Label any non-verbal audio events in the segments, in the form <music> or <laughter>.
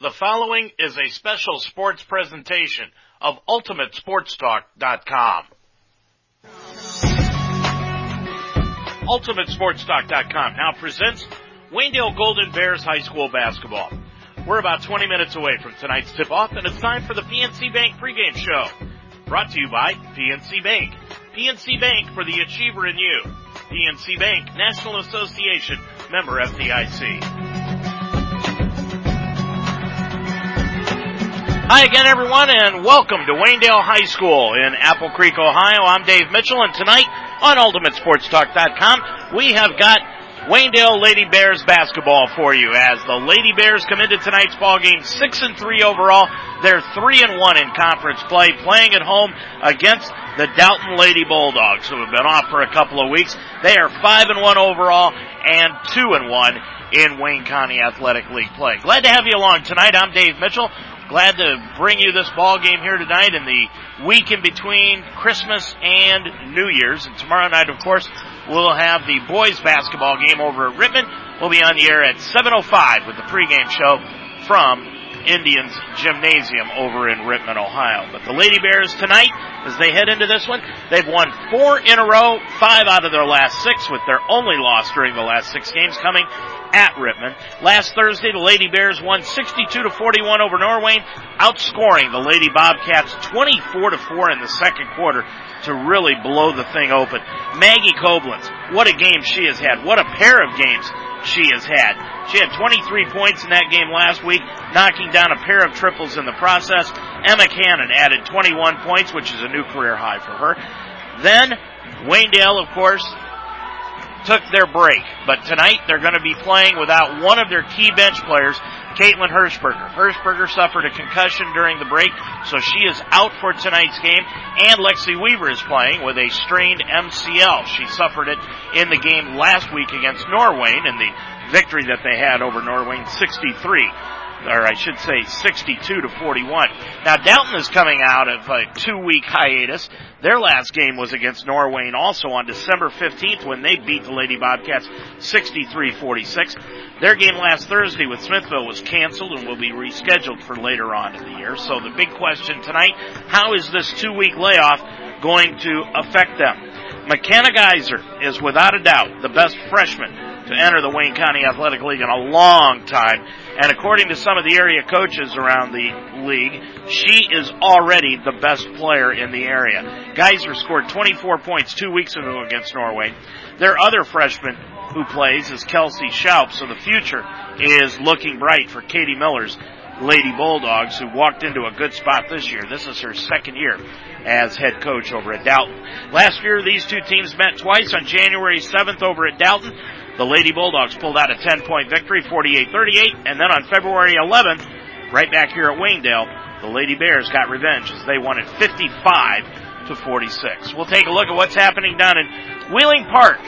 The following is a special sports presentation of UltimateSportsTalk.com. UltimateSportsTalk.com now presents Waynedale Golden Bears High School basketball. We're about 20 minutes away from tonight's tip-off and it's time for the PNC Bank pregame show. Brought to you by PNC Bank. PNC Bank for the achiever in you. PNC Bank, National Association, member FDIC. Hi again everyone and welcome to Waynedale High School in Apple Creek, Ohio. I'm Dave Mitchell and tonight on UltimateSportsTalk.com we have got Waynedale Lady Bears basketball for you as the Lady Bears come into tonight's ball game six and three overall. They're three and one in conference play, playing at home against the Dalton Lady Bulldogs, who have been off for a couple of weeks. They are five and one overall and two and one in Wayne County Athletic League play. Glad to have you along tonight. I'm Dave Mitchell. Glad to bring you this ball game here tonight in the week in between Christmas and New Year's. And tomorrow night, of course, we'll have the boys basketball game over at Rittman. We'll be on the air at 7.05 with the pregame show from Indians Gymnasium over in Rittman, Ohio. But the Lady Bears tonight, as they head into this one, they've won four in a row, five out of their last six, with their only loss during the last six games coming at Rittman. Last Thursday, the Lady Bears won 62 to 41 over Norwayne, outscoring the Lady Bobcats 24 to 4 in the second quarter to really blow the thing open. Maggie Koblenz, what a game she has had. What a pair of games she has had. She had 23 points in that game last week, knocking down a pair of triples in the process. Emma Cannon added 21 points, which is a new career high for her. Then, Waynedale, of course, took their break, but tonight they're going to be playing without one of their key bench players, Caitlin Hirschberger. Hirschberger suffered a concussion during the break, so she is out for tonight's game. And Lexi Weaver is playing with a strained MCL. She suffered it in the game last week against Norwayne in the victory that they had over Norwayne 63 or I should say 62 to 41. Now Dalton is coming out of a two week hiatus. Their last game was against Norwayne also on December 15th when they beat the Lady Bobcats 63-46. Their game last Thursday with Smithville was canceled and will be rescheduled for later on in the year. So the big question tonight, how is this two week layoff going to affect them? McKenna Geyser is without a doubt the best freshman to enter the Wayne County Athletic League in a long time. And according to some of the area coaches around the league, she is already the best player in the area. Geyser scored 24 points two weeks ago against Norwayne. Their other freshman who plays is Kelsey Schaub, so the future is looking bright for Katie Miller's Lady Bulldogs, who walked into a good spot this year. This is her second year as head coach over at Dalton. Last year, these two teams met twice on January 7th over at Dalton. The Lady Bulldogs pulled out a 10 point victory, 48-38, and then on February 11th, right back here at Waynedale, the Lady Bears got revenge as they won it 55 to 46. We'll take a look at what's happening down in Wheeling Park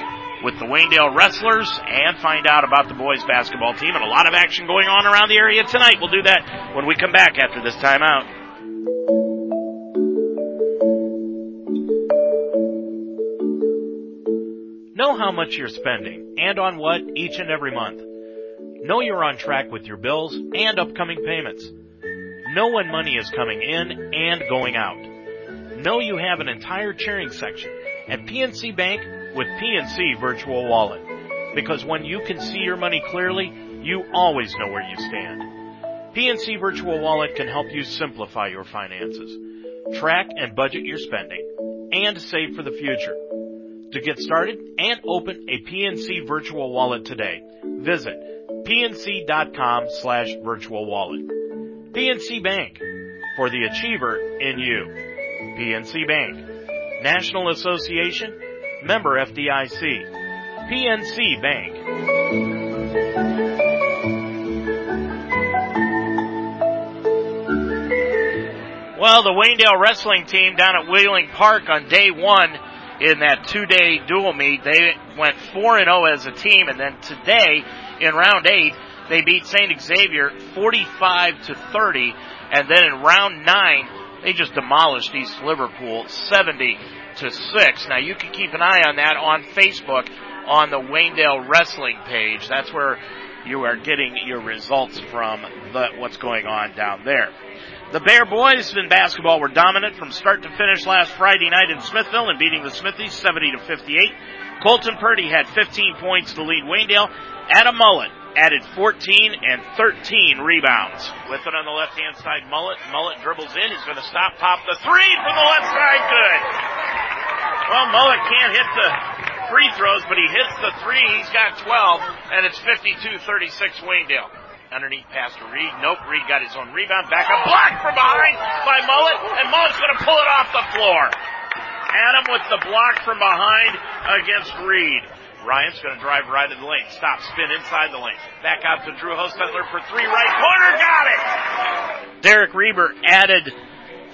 with the Waynedale Wrestlers and find out about the boys basketball team and a lot of action going on around the area tonight. We'll do that when we come back after this timeout. Know how much you're spending and on what each and every month. Know you're on track with your bills and upcoming payments. Know when money is coming in and going out. Know you have an entire cheering section at PNC Bank with PNC Virtual Wallet. Because when you can see your money clearly, you always know where you stand. PNC Virtual Wallet can help you simplify your finances, track and budget your spending, and save for the future. To get started and open a PNC virtual wallet today, visit pnc.com slash virtual wallet. PNC Bank, for the achiever in you. PNC Bank, National Association, member FDIC. PNC Bank. Well, the Waynedale wrestling team down at Wheeling Park on day one in that two-day dual meet. They went 4 and 0 as a team, and then today in round eight they beat St. Xavier 45 to 30, and then in round nine they just demolished East Liverpool 70 to 6. Now you can keep an eye on that on Facebook on the Waynedale Wrestling page. That's where you are getting your results from the, what's going on down there. The Bear boys in basketball were dominant from start to finish last Friday night in Smithville and beating the Smithies 70 to 58. Colton Purdy had 15 points to lead Waynedale. Adam Mullet added 14 and 13 rebounds. With it on the left hand side, Mullet. Mullet dribbles in. He's going to stop, pop the three from the left side. Good. Well, Mullet can't hit the free throws, but he hits the three. He's got 12, and it's 52-36 Waynedale. Underneath pass to Reed. Nope, Reed got his own rebound. Back up, block from behind by Mullet, and Mullet's going to pull it off the floor. Adam with the block from behind against Reed. Ryan's going to drive right in the lane. Stop, spin inside the lane. Back out to Drew Hostetler for three right corner. Got it! Derek Reber added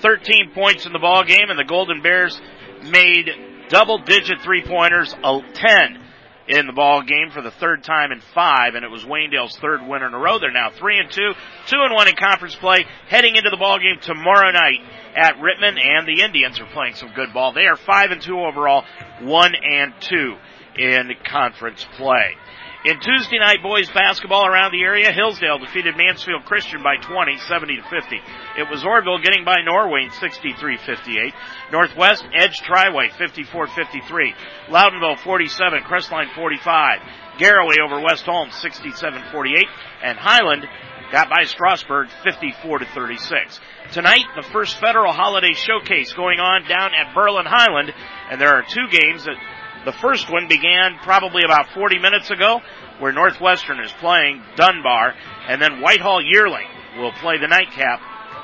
13 points in the ball game, and the Golden Bears made double digit three pointers, 10 in the ball game for the third time in five, and it was Waynedale's third win in a row. They're now three and two, two and one in conference play, heading into the ball game tomorrow night at Rittman, and the Indians are playing some good ball. They are five and two overall, one and two in conference play. In Tuesday night boys basketball around the area, Hillsdale defeated Mansfield Christian by 20, 70 to 50. It was Orrville getting by Norwayne 63-58. Northwest edged Triway 54-53. Loudonville 47, Crestline 45. Garaway over West Holmes 67-48. And Hiland got by Strasburg 54 to 36. Tonight, the first federal holiday showcase going on down at Berlin Hiland, and there are two games that the first one began probably about 40 minutes ago, where Northwestern is playing Dunbar, and then Whitehall Yearling will play the nightcap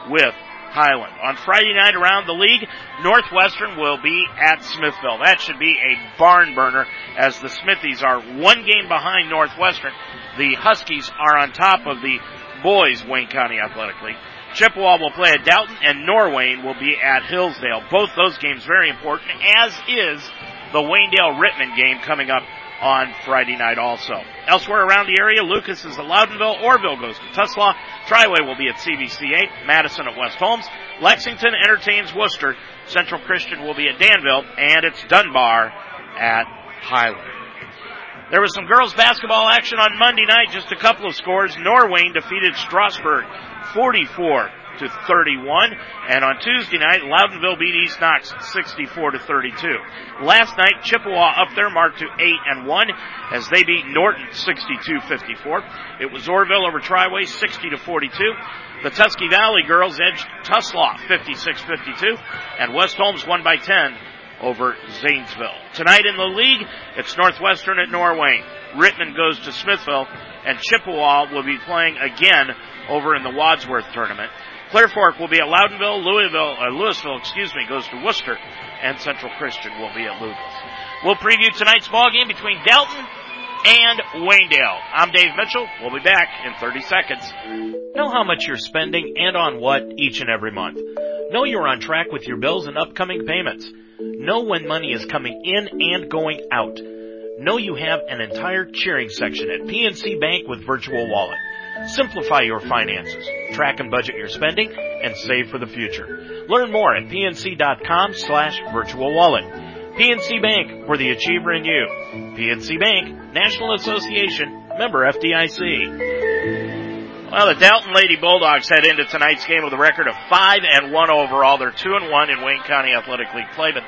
with Hiland. On Friday night around the league, Northwestern will be at Smithville. That should be a barn burner as the Smithies are one game behind Northwestern. The Huskies are on top of the boys Wayne County Athletic League. Chippewa will play at Dalton and Norwayne will be at Hillsdale. Both those games very important, as is the Waynedale Rittman game coming up on Friday night also. Elsewhere around the area, Lucas is at Loudonville, Orrville goes to Tuslaw, Triway will be at CVCA, Madison at West Holmes, Lexington entertains Wooster, Central Christian will be at Danville, and it's Dunbar at Hiland. There was some girls basketball action on Monday night, just a couple of scores. Norwayne defeated Strasburg 44 to 31. And on Tuesday night, Loudonville beat East Knox 64 to 32. Last night, Chippewa up their mark to 8 and 1 as they beat Norton 62-54. It was Orrville over Triway 60 to 42. The Tusky Valley girls edged Tuslaw 56-52 and West Holmes won by 10 over Zanesville. Tonight in the league, it's Northwestern at Norwayne. Rittman goes to Smithville and Chippewa will be playing again over in the Wadsworth tournament. Clear Fork will be at Loudonville, Louisville, uh, Louisville, excuse me, goes to Wooster, and Central Christian will be at Lucas. We'll preview tonight's ball game between Dalton and Waynedale. I'm Dave Mitchell. We'll be back in 30 seconds. Know how much you're spending and on what each and every month. Know you're on track with your bills and upcoming payments. Know when money is coming in and going out. Know you have an entire cheering section at PNC Bank with Virtual Wallet. Simplify your finances, track and budget your spending, and save for the future. Learn more at pnc.com slash virtual wallet. PNC Bank, for the achiever in you. PNC Bank, National Association, member FDIC. Well, the Dalton Lady Bulldogs head into tonight's game with a record of 5 and 1 overall. They're 2 and 1 in Wayne County Athletic League play, but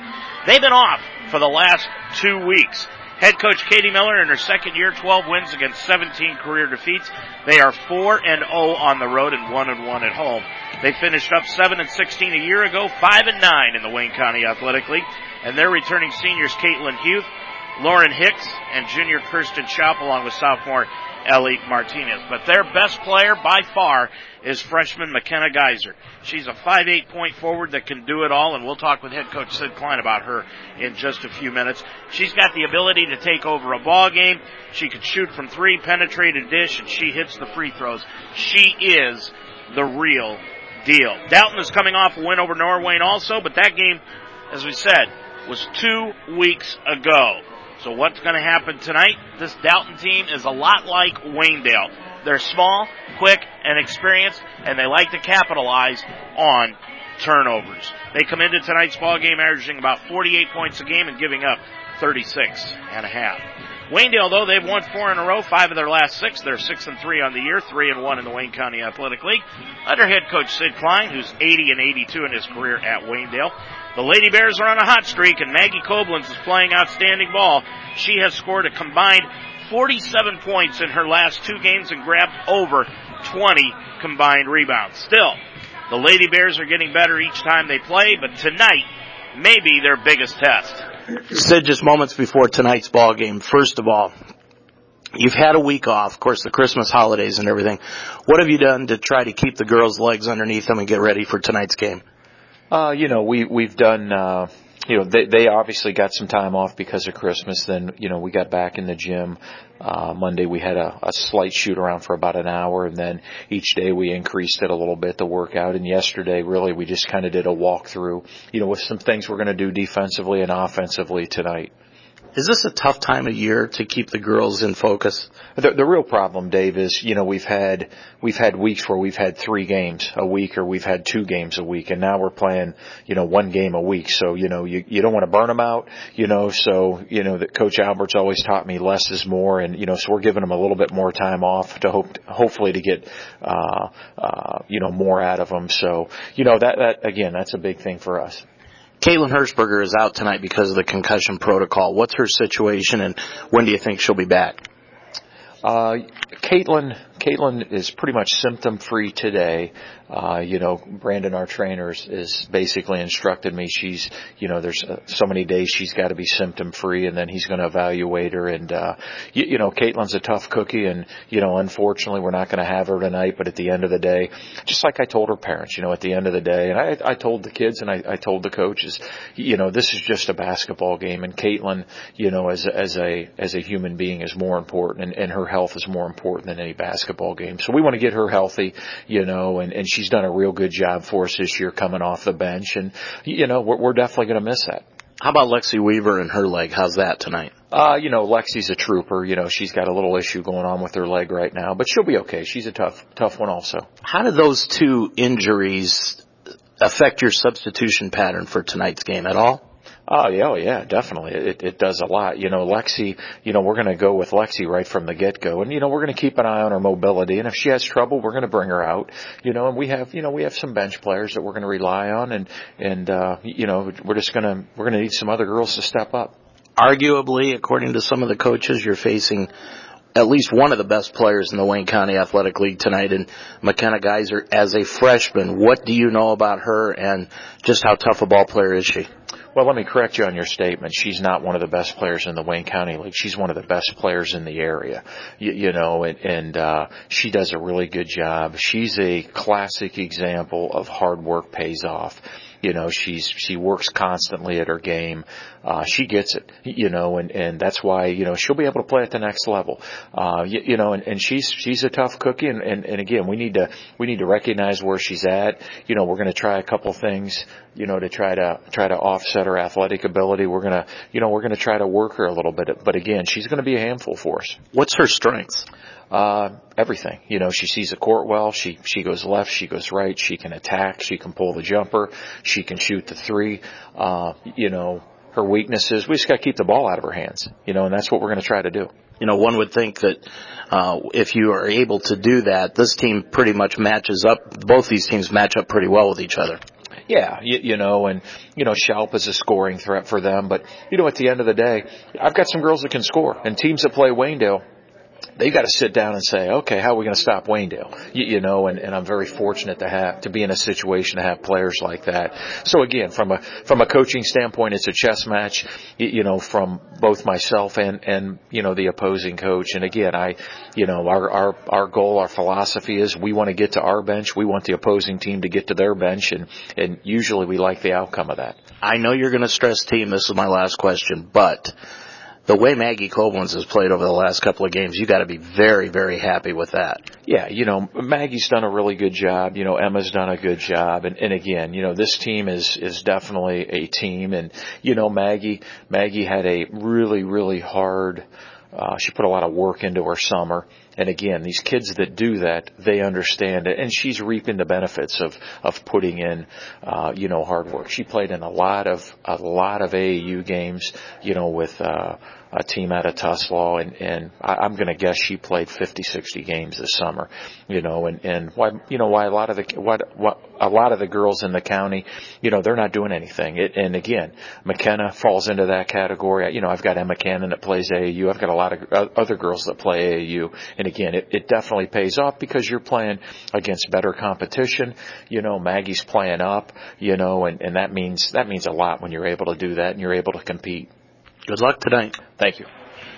they've been off for the last two weeks. Head coach Katie Miller in her second year, 12 wins against 17 career defeats. They are 4 and 0 on the road and 1 and 1 at home. They finished up 7 and 16 a year ago, 5 and 9 in the Wayne County Athletic League. And they're returning seniors Caitlin Huth, Lauren Hicks, and junior Kirsten Shop along with sophomore Ellie Martinez. But their best player by far is freshman McKenna Geyser. She's a 5'8 point forward that can do it all, and we'll talk with head coach Sid Klein about her in just a few minutes. She's got the ability to take over a ball game. She can shoot from three, penetrate a dish, and she hits the free throws. She is the real deal. Dalton is coming off a win over Norwayne also, but that game, as we said, was two weeks ago. So what's going to happen tonight? This Dalton team is a lot like Waynedale. They're small, quick, and experienced, and they like to capitalize on turnovers. They come into tonight's ball game averaging about 48 points a game and giving up 36 and a half. Waynedale, though, they've won four in a row, five of their last six. They're six and three on the year, three and one in the Wayne County Athletic League. Under head coach Sid Klein, who's 80 and 82 in his career at Waynedale. The Lady Bears are on a hot streak, and Maggie Koblenz is playing outstanding ball. She has scored a combined 47 points in her last two games and grabbed over 20 combined rebounds. Still, the Lady Bears are getting better each time they play, but tonight may be their biggest test. Sid, just moments before tonight's ball game, first of all, you've had a week off, of course, the Christmas holidays and everything. What have you done to try to keep the girls' legs underneath them and get ready for tonight's game? Uh, you know, we we've done uh you know, they, they obviously got some time off because of Christmas. Then, you know, we got back in the gym. Uh, Monday we had a, a slight shoot around for about an hour and then each day we increased it a little bit, the workout. And yesterday really we just kind of did a walkthrough, you know, with some things we're going to do defensively and offensively tonight. Is this a tough time of year to keep the girls in focus? The, the real problem, Dave, is you know we've had we've had weeks where we've had three games a week or we've had two games a week, and now we're playing you know one game a week. So you know you you don't want to burn them out, you know. So you know that Coach Albert's always taught me less is more, and you know so we're giving them a little bit more time off to hope hopefully to get uh, uh, you know more out of them. So you know that that again that's a big thing for us. Caitlin Hirschberger is out tonight because of the concussion protocol. What's her situation and when do you think she'll be back? Uh, Caitlin, Caitlin is pretty much symptom free today. Uh, you know, Brandon, our trainer, is basically instructed me. She's, you know, there's uh, so many days she's got to be symptom free, and then he's going to evaluate her. And uh, you, you know, Caitlin's a tough cookie, and you know, unfortunately, we're not going to have her tonight. But at the end of the day, just like I told her parents, you know, at the end of the day, and I, I told the kids and I, I told the coaches, you know, this is just a basketball game, and Caitlin, you know, as as a as a human being is more important, and, and her health is more important than any basketball game. So we want to get her healthy, you know, and and she's done a real good job for us this year coming off the bench. And, you know, we're, we're definitely going to miss that. How about Lexi Weaver and her leg? How's that tonight? Uh, you know, Lexi's a trooper. You know, she's got a little issue going on with her leg right now, but she'll be okay. She's a tough, tough one also. How did those two injuries affect your substitution pattern for tonight's game at all? Oh yeah, oh yeah, definitely. It it does a lot. You know, Lexi, you know, we're going to go with Lexi right from the get go, and you know, we're going to keep an eye on her mobility, and if she has trouble, we're going to bring her out. You know, and we have, you know, we have some bench players that we're going to rely on, and and uh, you know, we're just going to we're going to need some other girls to step up. Arguably, according to some of the coaches, you're facing at least one of the best players in the Wayne County Athletic League tonight, and McKenna Geyser as a freshman. What do you know about her, and just how tough a ball player is she? Well, let me correct you on your statement. She's not one of the best players in the Wayne County League. She's one of the best players in the area. You, you know, and, and uh, she does a really good job. She's a classic example of hard work pays off. You know, she's she works constantly at her game. Uh, she gets it. You know, and and that's why you know she'll be able to play at the next level. Uh, you, you know, and, and she's she's a tough cookie. And, and and again, we need to we need to recognize where she's at. You know, we're going to try a couple things. You know, to try to try to offset her athletic ability. We're gonna you know we're going to try to work her a little bit. But again, she's going to be a handful for us. What's her strengths? Uh, everything. You know, she sees the court well. She she goes left. She goes right. She can attack. She can pull the jumper. She can shoot the three. Uh, you know, her weaknesses. We just got to keep the ball out of her hands. You know, and that's what we're going to try to do. You know, one would think that uh, if you are able to do that, this team pretty much matches up. Both these teams match up pretty well with each other. Yeah, you, you know, and you know, Shalp is a scoring threat for them, but you know, at the end of the day, I've got some girls that can score, and teams that play Waynedale, they got to sit down and say, okay, how are we going to stop Waynedale? You, you know, and, and I'm very fortunate to have to be in a situation to have players like that. So again, from a from a coaching standpoint, it's a chess match. You, you know, from both myself and and you know the opposing coach. And again, I, you know, our our our goal, our philosophy is we want to get to our bench. We want the opposing team to get to their bench, and and usually we like the outcome of that. I know you're going to stress team. This is my last question, but the way Maggie Koblenz has played over the last couple of games, you got to be very, very happy with that. Yeah, you know, Maggie's done a really good job. You know, Emma's done a good job, and and again, you know, this team is is definitely a team, and you know, Maggie Maggie had a really, really hard. Uh, she put a lot of work into her summer, and again, these kids that do that, they understand it, and she's reaping the benefits of of putting in, uh, you know, hard work. She played in a lot of a lot of AAU games, you know, with. Uh, a team out of Tuslaw, and, and I, I'm going to guess she played 50, 60 games this summer, you know, and, and why, you know, why a lot of the, what, what, a lot of the girls in the county, you know, they're not doing anything. It, and again, McKenna falls into that category. You know, I've got Emma Cannon that plays AAU. I've got a lot of other girls that play AAU. And again, it, it definitely pays off because you're playing against better competition. You know, Maggie's playing up, you know, and, and that means, that means a lot when you're able to do that and you're able to compete. Good luck tonight. Thank you.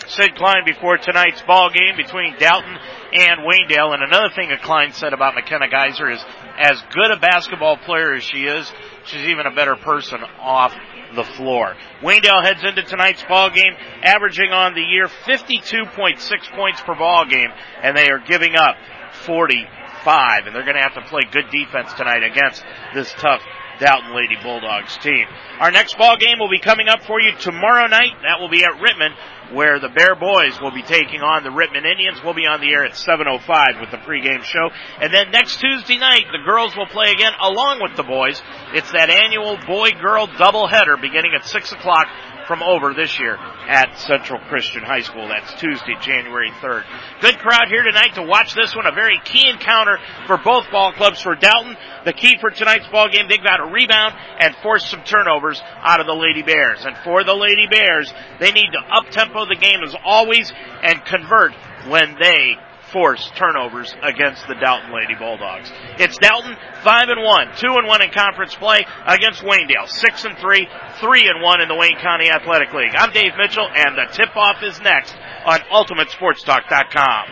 Sid Klein before tonight's ball game between Dalton and Waynedale. And another thing that Klein said about McKenna Geyser is as good a basketball player as she is, she's even a better person off the floor. Waynedale heads into tonight's ball game averaging on the year 52.6 points per ball game and they are giving up 45 and they're going to have to play good defense tonight against this tough Dalton Lady Bulldogs team. Our next ball game will be coming up for you tomorrow night. That will be at Rittman, where the Bear Boys will be taking on the Rittman Indians. We'll be on the air at 7.05 with the pregame show. And then next Tuesday night, the girls will play again along with the boys. It's that annual boy-girl doubleheader beginning at 6 o'clock from over this year at Central Christian High School. That's Tuesday, January 3rd. Good crowd here tonight to watch this one. A very key encounter for both ball clubs. For Dalton, the key for tonight's ball game, they've got to rebound and force some turnovers out of the Lady Bears. And for the Lady Bears, they need to up tempo the game as always and convert when they force turnovers against the Dalton Lady Bulldogs. It's Dalton five and one, two and one in conference play against Waynedale, six and three, three and one in the Wayne County Athletic League. I'm Dave Mitchell, and the tip off is next on UltimateSportsTalk.com.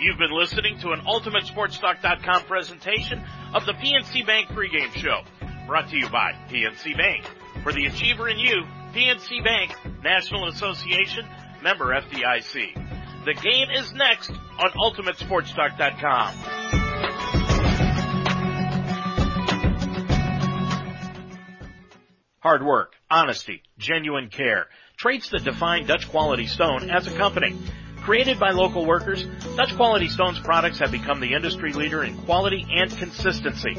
You've been listening to an UltimateSportsTalk.com presentation of the PNC Bank pregame show, brought to you by PNC Bank. For the achiever in you, PNC Bank, National Association, member FDIC. The game is next on UltimateSportsTalk.com. Hard work, honesty, genuine care. Traits that define Dutch Quality Stone as a company. Created by local workers, Dutch Quality Stone's products have become the industry leader in quality and consistency.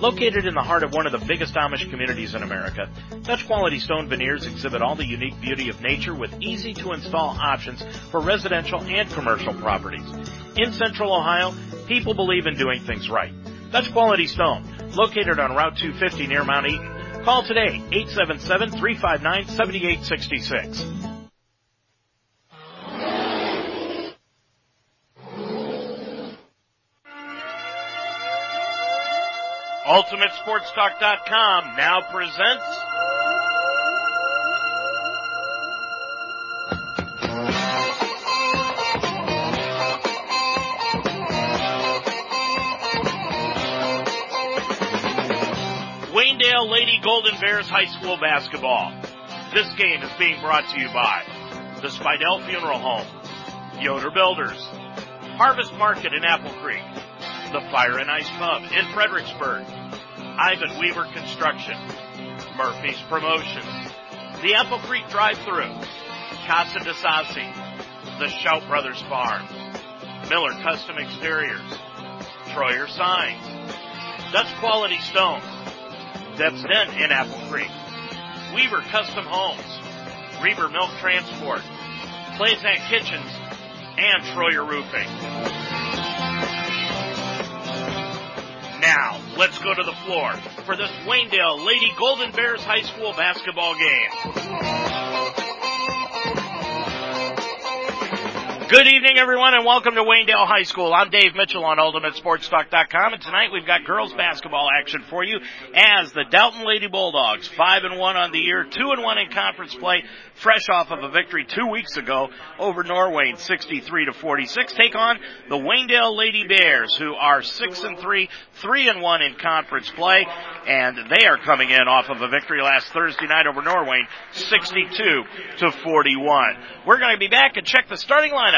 Located in the heart of one of the biggest Amish communities in America, Dutch Quality Stone Veneers exhibit all the unique beauty of nature with easy to install options for residential and commercial properties. In Central Ohio, people believe in doing things right. Dutch Quality Stone, located on Route 250 near Mount Eaton. Call today, 877-359-7866. UltimateSportsTalk.com now presents Waynedale Lady Golden Bears High School basketball. This game is being brought to you by the Spidell Funeral Home, Yoder Builders, Harvest Market in Apple Creek, the Fire and Ice Pub in Fredericksburg, Ivan Weaver Construction, Murphy's Promotions, the Apple Creek Drive-Thru, Casa de Sassi, the Shout Brothers Farm, Miller Custom Exteriors, Troyer Signs, Dutch Quality Stone, Deb's Den in Apple Creek, Weaver Custom Homes, Reaver Milk Transport, Clazak Kitchens, and Troyer Roofing. Now, let's go to the floor for this Waynedale Lady Golden Bears High School basketball game. Good evening, everyone, and welcome to Waynedale High School. I'm Dave Mitchell on UltimateSportsTalk.com, and tonight we've got girls basketball action for you as the Dalton Lady Bulldogs, five and one on the year, two and one in conference play, fresh off of a victory two weeks ago over Norwayne, 63 to 46, take on the Waynedale Lady Bears, who are six and three, three and one in conference play, and they are coming in off of a victory last Thursday night over Norwayne, 62 to 41. We're going to be back and check the starting lineup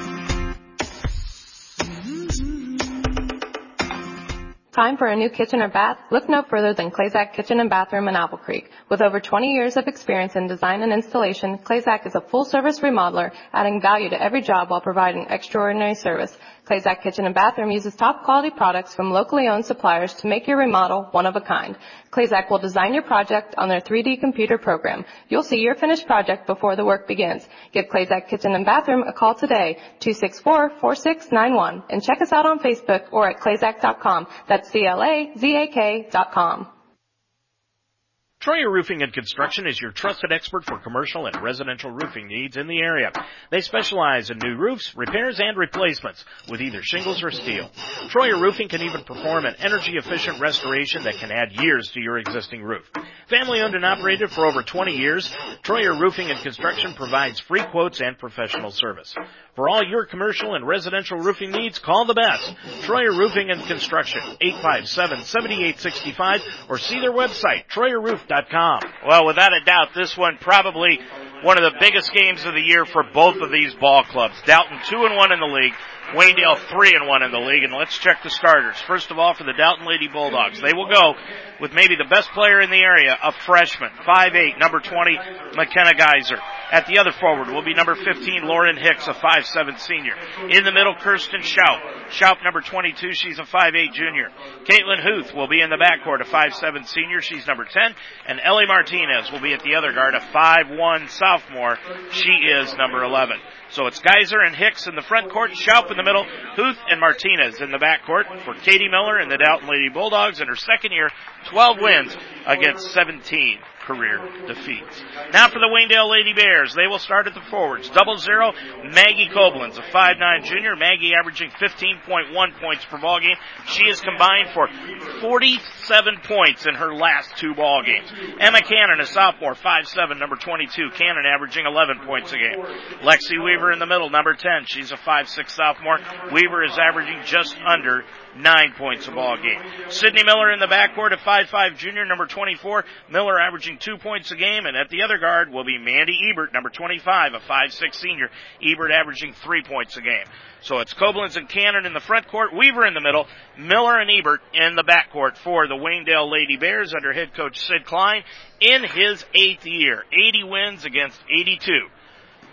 Time for a new kitchen or bath? Look no further than Clazak Kitchen and Bathroom in Apple Creek. With over 20 years of experience in design and installation, Clazak is a full service remodeler, adding value to every job while providing extraordinary service. Clazak Kitchen and Bathroom uses top quality products from locally owned suppliers to make your remodel one of a kind. Clazak will design your project on their 3D computer program. You'll see your finished project before the work begins. Give Clazak Kitchen and Bathroom a call today, 264-4691, and check us out on Facebook or at clazak.com. That's C-L-A-Z-A-K dot com. Troyer Roofing and Construction is your trusted expert for commercial and residential roofing needs in the area. They specialize in new roofs, repairs, and replacements with either shingles or steel. Troyer Roofing can even perform an energy efficient restoration that can add years to your existing roof. Family owned and operated for over 20 years, Troyer Roofing and Construction provides free quotes and professional service. For all your commercial and residential roofing needs, call the best. Troyer Roofing and Construction, 857-7865 or see their website, TroyerRoof.com. Well, without a doubt, this one probably one of the biggest games of the year for both of these ball clubs. Dalton 2 and 1 in the league. Waynedale 3 and 1 in the league. And let's check the starters. First of all, for the Dalton Lady Bulldogs, they will go with maybe the best player in the area, a freshman, 5'8", number 20, McKenna Geyser. At the other forward will be number 15, Lauren Hicks, a 5'7 senior. In the middle, Kirsten Schaup. Schaup, number 22, she's a 5'8 junior. Caitlin Huth will be in the backcourt, a 5'7 senior, she's number 10. And Ellie Martinez will be at the other guard, a 5'1 sophomore, she is number 11. So it's Geyser and Hicks in the front court, Schaup in the middle, Huth and Martinez in the back court for Katie Miller and the Dalton Lady Bulldogs in her second year, 12 wins against 17 career defeats. Now for the Waynedale Lady Bears. They will start at the forwards. Double zero, Maggie Koblenz, a 5'9 junior. Maggie averaging 15.1 points per ball game. She is combined for 47 points in her last two ball games. Emma Cannon, a sophomore, 5'7, number 22. Cannon averaging 11 points a game. Lexi Weaver in the middle, number 10. She's a 5'6 sophomore. Weaver is averaging just under nine points a ball game. Sydney Miller in the backcourt, a 5'5 junior, number 24. Miller averaging two points a game, and at the other guard will be Mandy Ebert, number 25, a 5'6 senior. Ebert averaging three points a game. So it's Koblenz and Cannon in the front court, Weaver in the middle, Miller and Ebert in the backcourt for the Waynedale Lady Bears under head coach Sid Klein in his eighth year. 80 wins against 82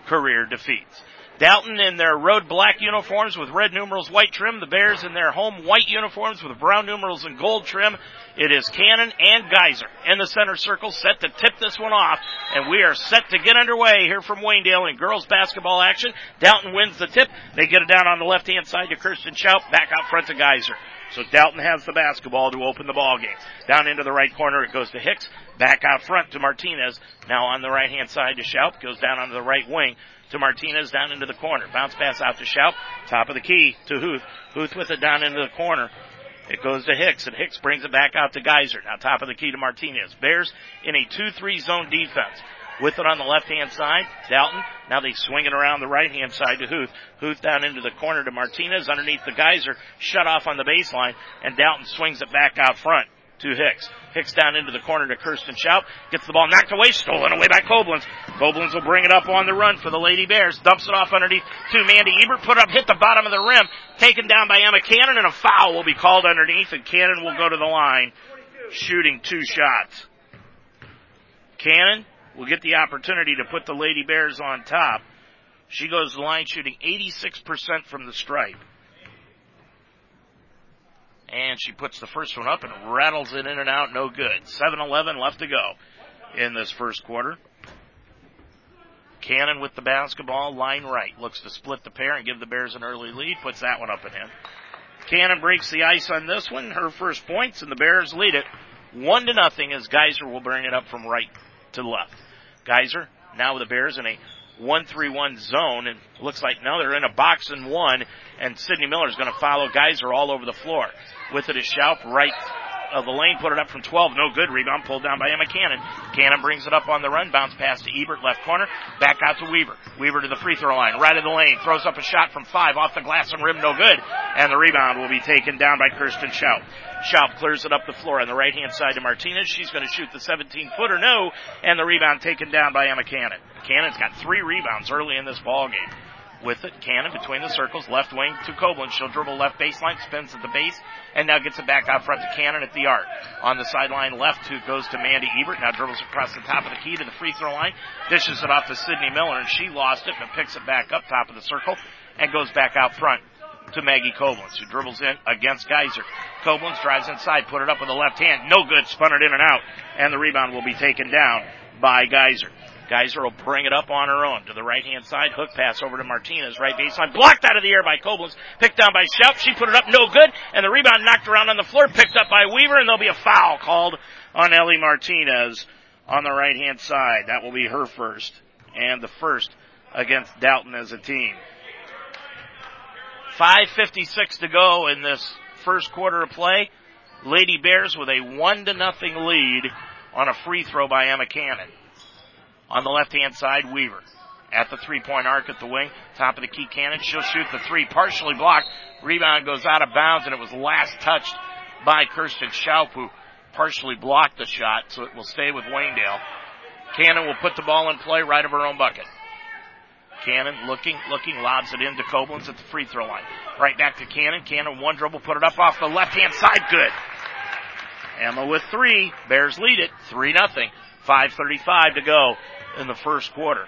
career defeats. Dalton in their road black uniforms with red numerals, white trim. The Bears in their home white uniforms with brown numerals and gold trim. It is Cannon and Geyser in the center circle set to tip this one off. And we are set to get underway here from Waynedale in girls basketball action. Dalton wins the tip. They get it down on the left hand side to Kirsten Schaup, back out front to Geyser. So Dalton has the basketball to open the ball game. Down into the right corner it goes to Hicks. Back out front to Martinez. Now on the right hand side to Schaup. Goes down onto the right wing to Martinez down into the corner. Bounce pass out to Schaup. Top of the key to Huth. Huth with it down into the corner. It goes to Hicks, and Hicks brings it back out to Geyser. Now top of the key to Martinez. Bears in a 2-3 zone defense. With it on the left hand side, Dalton. Now they swing it around the right hand side to Huth. Huth down into the corner to Martinez underneath the Geyser. Shut off on the baseline, and Dalton swings it back out front to Hicks. Hicks down into the corner to Kirsten Schaup. Gets the ball knocked away, stolen away by Koblenz. Koblenz will bring it up on the run for the Lady Bears. Dumps it off underneath to Mandy Ebert. Put up, hit the bottom of the rim. Taken down by Emma Cannon, and a foul will be called underneath, and Cannon will go to the line, shooting two shots. Cannon will get the opportunity to put the Lady Bears on top. She goes to the line shooting 86% from the stripe. And she puts the first one up and rattles it in and out, no good. 7-11 left to go in this first quarter. Cannon with the basketball, line right. Looks to split the pair and give the Bears an early lead. Puts that one up and in. Cannon breaks the ice on this one. Her first points, and the Bears lead it one to nothing as Geyser will bring it up from right to left. Geyser now with the Bears in a one-three-one zone, and looks like now they're in a box and one, and Miller is going to follow Geyser all over the floor. With it is Schaub, right of the lane, put it up from 12, no good. Rebound pulled down by Emma Cannon. Cannon brings it up on the run, bounce pass to Ebert, left corner, back out to Weaver. Weaver to the free throw line, right of the lane, throws up a shot from five, off the glass and rim, no good. And the rebound will be taken down by Kirsten Schaub. Schaub clears it up the floor on the right hand side to Martinez. She's going to shoot the 17 footer, no, and the rebound taken down by Emma Cannon. Cannon's got three rebounds early in this ball game with it. Cannon between the circles, left wing to Koblenz. She'll dribble left baseline, spins at the base, and now gets it back out front to Cannon at the arc. On the sideline left, who goes to Mandy Ebert. Now dribbles across the top of the key to the free throw line, dishes it off to Sydney Miller, and she lost it, but picks it back up top of the circle and goes back out front to Maggie Koblenz, who dribbles in against Geyser. Koblenz drives inside, put it up with the left hand. No good, spun it in and out, and the rebound will be taken down by Geyser. Geyser will bring it up on her own to the right hand side. Hook pass over to Martinez. Right baseline. Blocked out of the air by Koblenz. Picked down by Schaub. She put it up. No good. And the rebound knocked around on the floor. Picked up by Weaver. And there'll be a foul called on Ellie Martinez on the right hand side. That will be her first. And the first against Dalton as a team. 5.56 to go in this first quarter of play. Lady Bears with a one to nothing lead on a free throw by Emma Cannon. On the left hand side, Weaver. At the three point arc at the wing, top of the key Cannon. She'll shoot the three, partially blocked. Rebound goes out of bounds and it was last touched by Kirsten Schaub, who partially blocked the shot, so it will stay with Waynedale. Cannon will put the ball in play right of her own bucket. Cannon looking, looking, lobs it into Koblenz at the free throw line. Right back to Cannon. Cannon one dribble, put it up off the left hand side. Good. Emma with three. Bears lead it. Three nothing. 5.35 to go in the first quarter.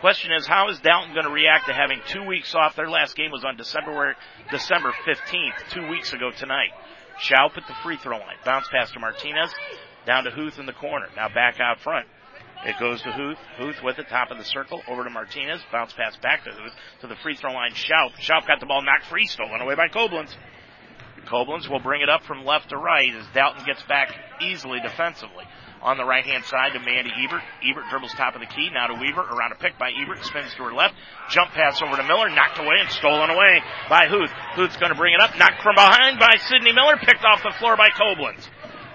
Question is, how is Dalton going to react to having two weeks off? Their last game was on December December 15th, two weeks ago tonight. Schaub at the free throw line. Bounce pass to Martinez. Down to Huth in the corner. Now back out front. It goes to Huth. Huth with the top of the circle. Over to Martinez. Bounce pass back to Huth. To the free throw line. Schaub. Schaub got the ball knocked free. Stolen away by Koblenz. Koblenz will bring it up from left to right as Dalton gets back easily defensively on the right hand side to Mandy Ebert. Ebert dribbles top of the key, now to Weaver, around a pick by Ebert, spins to her left, jump pass over to Miller, knocked away and stolen away by Huth. Huth's gonna bring it up, knocked from behind by Sydney Miller, picked off the floor by Koblenz.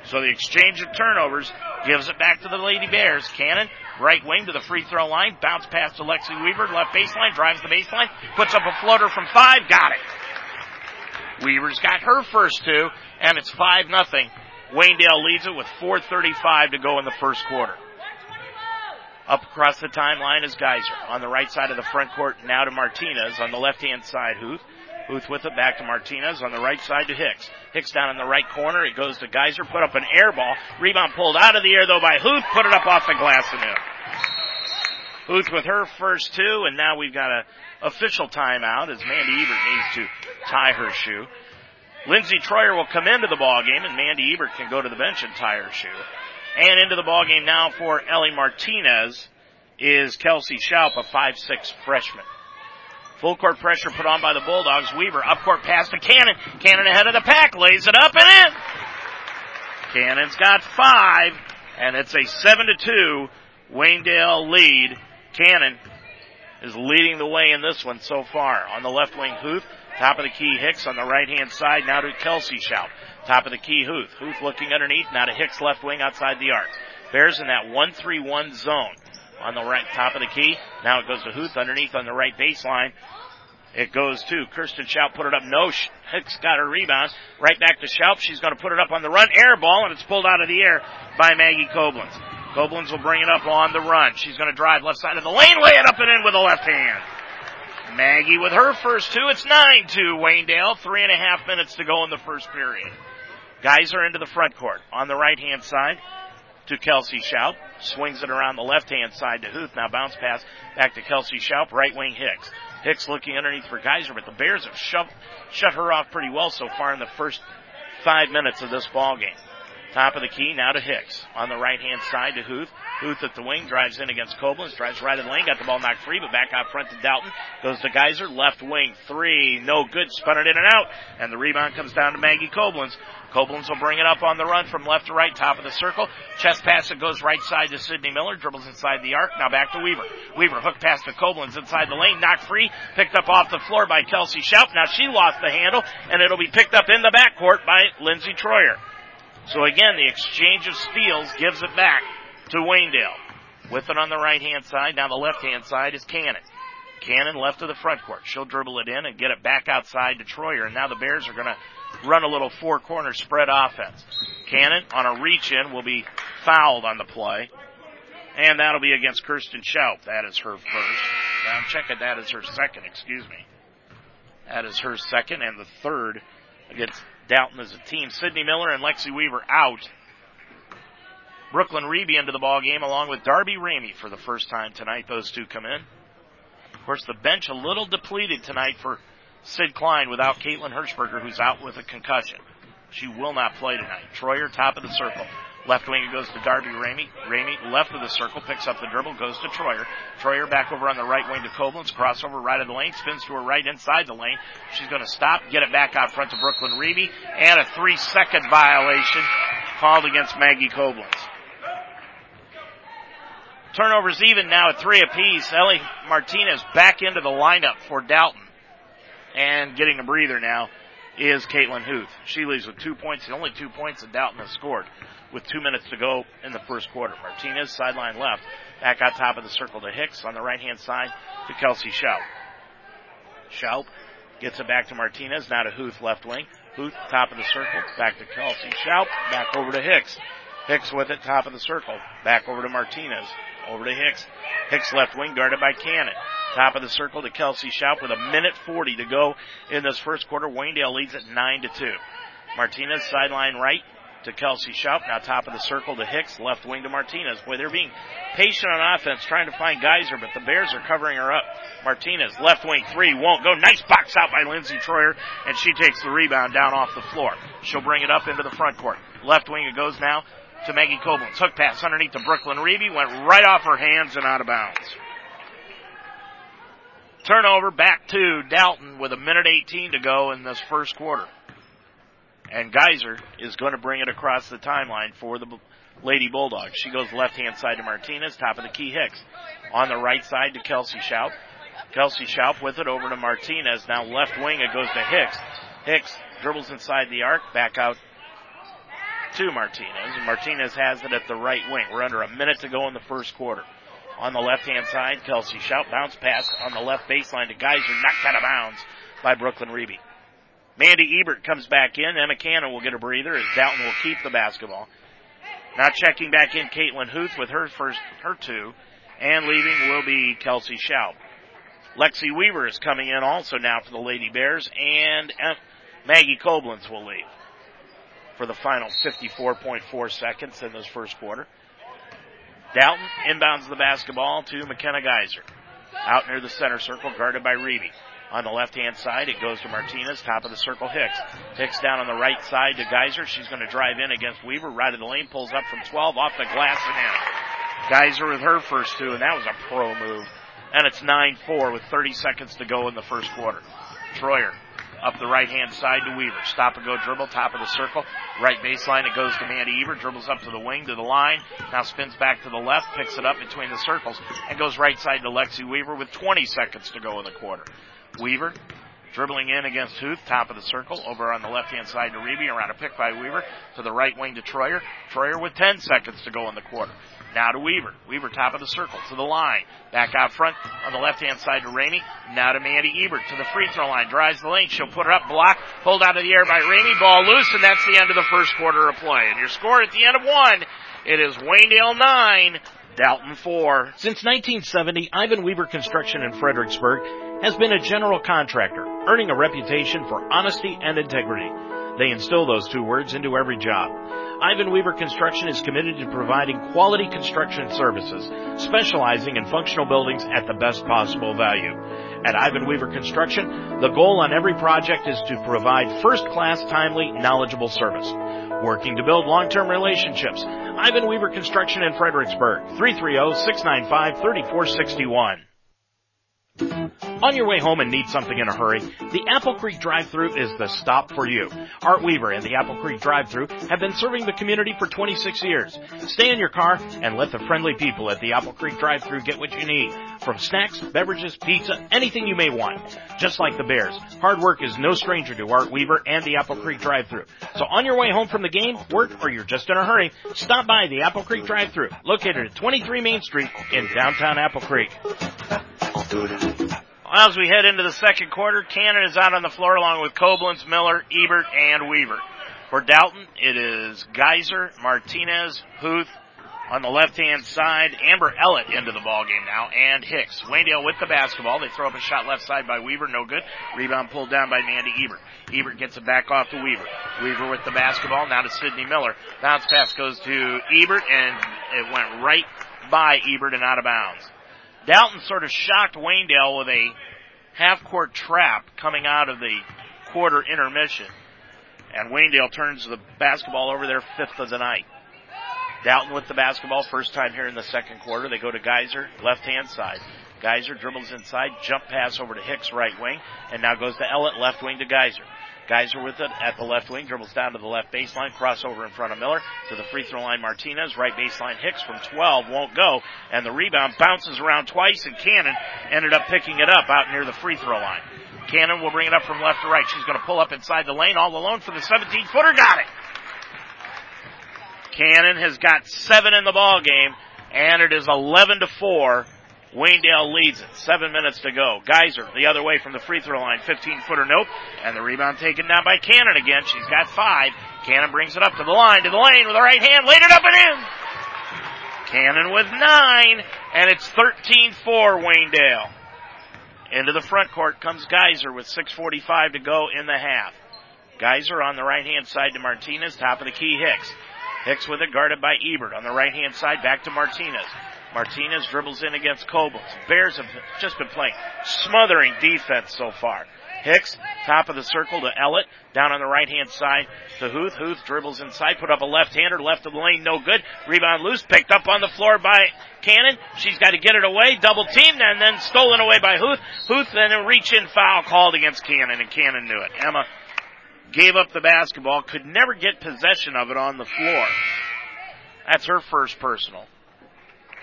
So the exchange of turnovers gives it back to the Lady Bears. Cannon, right wing to the free throw line, bounce pass to Lexi Weaver, left baseline, drives the baseline, puts up a floater from five, got it. Weaver's got her first two, and it's five nothing Waynedale leads it with 4.35 to go in the first quarter. Up across the timeline is Geyser. On the right side of the front court, now to Martinez. On the left hand side, Huth. Huth with it back to Martinez. On the right side to Hicks. Hicks down in the right corner. It goes to Geyser. Put up an air ball. Rebound pulled out of the air though by Huth. Put it up off the glass and in. Huth with her first two, and now we've got a official timeout as Mandy Ebert needs to tie her shoe. Lindsey Troyer will come into the ball game, and Mandy Ebert can go to the bench and tie her shoe. And into the ball game now for Ellie Martinez is Kelsey Schaub, a five-six freshman. Full court pressure put on by the Bulldogs. Weaver up court pass to Cannon. Cannon ahead of the pack, lays it up and in. Cannon's got five, and it's a seven to two Waynedale lead. Cannon is leading the way in this one so far. On the left wing, Huth Top of the key, Hicks on the right hand side. Now to Kelsey Schaub. Top of the key, Huth. Huth looking underneath. Now to Hicks left wing outside the arc. Bears in that 1-3-1 zone. On the right top of the key. Now it goes to Huth underneath on the right baseline. It goes to Kirsten Schaub, put it up. No, Hicks got her rebound. Right back to Schaub. She's going to put it up on the run. Air ball, and it's pulled out of the air by Maggie Koblenz. Koblenz will bring it up on the run. She's going to drive left side of the lane, lay it up and in with the left hand. Maggie with her first two. It's 9-2 Waynedale. Three and a half minutes to go in the first period. Geyser into the front court. On the right hand side to Kelsey Schaub. Swings it around the left hand side to Huth. Now bounce pass back to Kelsey Schaub. Right wing Hicks. Hicks looking underneath for Geyser, but the Bears have shoved, shut her off pretty well so far in the first five minutes of this ball game. Top of the key now to Hicks. On the right hand side to Huth. Huth at the wing drives in against Koblenz. Drives right of the lane. Got the ball knocked free, but back out front to Dalton. Goes to Geyser. Left wing three. No good. Spun it in and out. And the rebound comes down to Maggie Koblenz. Koblenz will bring it up on the run from left to right, top of the circle. Chest pass that goes right side to Sydney Miller, dribbles inside the arc. Now back to Weaver. Weaver hook pass to Koblenz inside the lane, knocked free, picked up off the floor by Kelsey Schaup. Now she lost the handle, and it'll be picked up in the backcourt by Lindsey Troyer. So again, the exchange of steals gives it back to Waynedale. With it on the right hand side, now the left hand side is Cannon. Cannon left of the front court. She'll dribble it in and get it back outside to Troyer. And now the Bears are going to run a little four corner spread offense. Cannon on a reach in will be fouled on the play. And that'll be against Kirsten Schaup. That is her first. Now I'm checking that is her second, excuse me. That is her second and the third against Dalton as a team. Sydney Miller and Lexi Weaver out. Brooklyn Reby into the ball game along with Darby Ramey for the first time tonight. Those two come in. Of course, the bench a little depleted tonight for Sid Klein without Caitlin Hirschberger, who's out with a concussion. She will not play tonight. Troyer, top of the circle. Left wing it goes to Darby Ramey. Ramey left of the circle, picks up the dribble, goes to Troyer. Troyer back over on the right wing to Koblenz, crossover right of the lane, spins to her right inside the lane. She's going to stop, get it back out front to Brooklyn Reby, and a three second violation called against Maggie Koblenz. Turnovers even now at three apiece. Ellie Martinez back into the lineup for Dalton. And getting a breather now is Caitlin Huth. She leaves with two points, the only two points that Dalton has scored with two minutes to go in the first quarter. Martinez, sideline left, back on top of the circle to Hicks on the right hand side to Kelsey Schaup. Schaup gets it back to Martinez, now to Huth left wing. Huth, top of the circle, back to Kelsey Schaup, back over to Hicks. Hicks with it, top of the circle, back over to Martinez. Over to Hicks. Hicks left wing guarded by Cannon. Top of the circle to Kelsey Schaup with a minute 40 to go in this first quarter. Waynedale leads at 9 to 2. Martinez sideline right to Kelsey Schaup. Now top of the circle to Hicks. Left wing to Martinez. Boy, they're being patient on offense, trying to find Geyser, but the Bears are covering her up. Martinez, left wing three, won't go. Nice box out by Lindsey Troyer, and she takes the rebound down off the floor. She'll bring it up into the front court. Left wing it goes now to Maggie Koblenz. Hook pass underneath to Brooklyn Reby, went right off her hands and out of bounds. Turnover back to Dalton with a minute 18 to go in this first quarter. And Geyser is going to bring it across the timeline for the Lady Bulldogs. She goes left hand side to Martinez, top of the key Hicks. On the right side to Kelsey Schaup. Kelsey Schaup with it over to Martinez. Now left wing it goes to Hicks. Hicks dribbles inside the arc, back out to Martinez. Martinez has it at the right wing. We're under a minute to go in the first quarter. On the left hand side, Kelsey Schaup bounce pass on the left baseline to Geyser, knocked out of bounds by Brooklyn Reby. Mandy Ebert comes back in. Emma Cannon will get a breather as Dalton will keep the basketball. Now checking back in Caitlin Huth with her first, her two. And leaving will be Kelsey Schaup. Lexi Weaver is coming in also now for the Lady Bears and Maggie Koblenz will leave for the final 54.4 seconds in this first quarter. Dalton inbounds the basketball to McKenna Geyser. Out near the center circle, guarded by Reedy. On the left hand side, it goes to Martinez, top of the circle, Hicks. Hicks down on the right side to Geyser. She's going to drive in against Weaver, right of the lane, pulls up from 12, off the glass and in. Geyser with her first two, and that was a pro move. And it's 9-4 with 30 seconds to go in the first quarter. Troyer up the right hand side to Weaver. Stop and go dribble, top of the circle. Right baseline, it goes to Mandy Ebert, dribbles up to the wing, to the line, now spins back to the left, picks it up between the circles, and goes right side to Lexi Weaver with 20 seconds to go in the quarter. Weaver dribbling in against Huth, top of the circle, over on the left hand side to Reby, around a pick by Weaver, to the right wing to Troyer. Troyer with 10 seconds to go in the quarter. Now to Weaver. Weaver top of the circle to the line. Back out front on the left hand side to Ramey. Now to Mandy Ebert to the free throw line. Drives the lane. She'll put her up. Block. Pulled out of the air by Ramey. Ball loose and that's the end of the first quarter of play. And your score at the end of one, it is Waynedale 9, Dalton 4. Since 1970, Ivan Weaver Construction in Fredericksburg has been a general contractor, earning a reputation for honesty and integrity. They instill those two words into every job. Ivan Weaver Construction is committed to providing quality construction services, specializing in functional buildings at the best possible value. At Ivan Weaver Construction, the goal on every project is to provide first class, timely, knowledgeable service. Working to build long-term relationships. Ivan Weaver Construction in Fredericksburg, 330-695-3461. On your way home and need something in a hurry, the Apple Creek drive-thru is the stop for you. Art Weaver and the Apple Creek drive-thru have been serving the community for 26 years. Stay in your car and let the friendly people at the Apple Creek drive-thru get what you need. From snacks, beverages, pizza, anything you may want. Just like the Bears, hard work is no stranger to Art Weaver and the Apple Creek drive-thru. So on your way home from the game, work, or you're just in a hurry, stop by the Apple Creek drive-thru, located at 23 Main Street in downtown Apple Creek. As we head into the second quarter, Cannon is out on the floor along with Koblenz, Miller, Ebert, and Weaver. For Dalton, it is Geyser, Martinez, Huth on the left-hand side. Amber Ellett into the ball game now, and Hicks. Waynedale with the basketball. They throw up a shot left side by Weaver, no good. Rebound pulled down by Mandy Ebert. Ebert gets it back off to Weaver. Weaver with the basketball, now to Sidney Miller. Bounce pass goes to Ebert, and it went right by Ebert and out of bounds. Dalton sort of shocked Waynedale with a half court trap coming out of the quarter intermission. And Waynedale turns the basketball over their fifth of the night. Dalton with the basketball, first time here in the second quarter. They go to Geyser, left hand side. Geyser dribbles inside, jump pass over to Hicks, right wing, and now goes to Ellett, left wing to Geyser. Geyser with it at the left wing, dribbles down to the left baseline, crossover in front of Miller to the free throw line. Martinez, right baseline, Hicks from 12 won't go, and the rebound bounces around twice, and Cannon ended up picking it up out near the free throw line. Cannon will bring it up from left to right. She's going to pull up inside the lane all alone for the 17 footer. Got it. Cannon has got seven in the ball game, and it is 11 to four Waynedale leads it. Seven minutes to go. Geyser the other way from the free throw line. 15 footer nope. And the rebound taken down by Cannon again. She's got five. Cannon brings it up to the line, to the lane with the right hand. Laid it up and in. Cannon with nine. And it's 13-4 Waynedale. Into the front court comes Geyser with 6.45 to go in the half. Geyser on the right hand side to Martinez. Top of the key Hicks. Hicks with it guarded by Ebert. On the right hand side back to Martinez. Martinez dribbles in against Koblenz. Bears have just been playing smothering defense so far. Hicks, top of the circle to Ellett, down on the right hand side to Huth. Huth dribbles inside, put up a left hander, left of the lane, no good. Rebound loose, picked up on the floor by Cannon. She's got to get it away, double teamed, and then stolen away by Huth. Huth then a reach in foul called against Cannon, and Cannon knew it. Emma gave up the basketball, could never get possession of it on the floor. That's her first personal.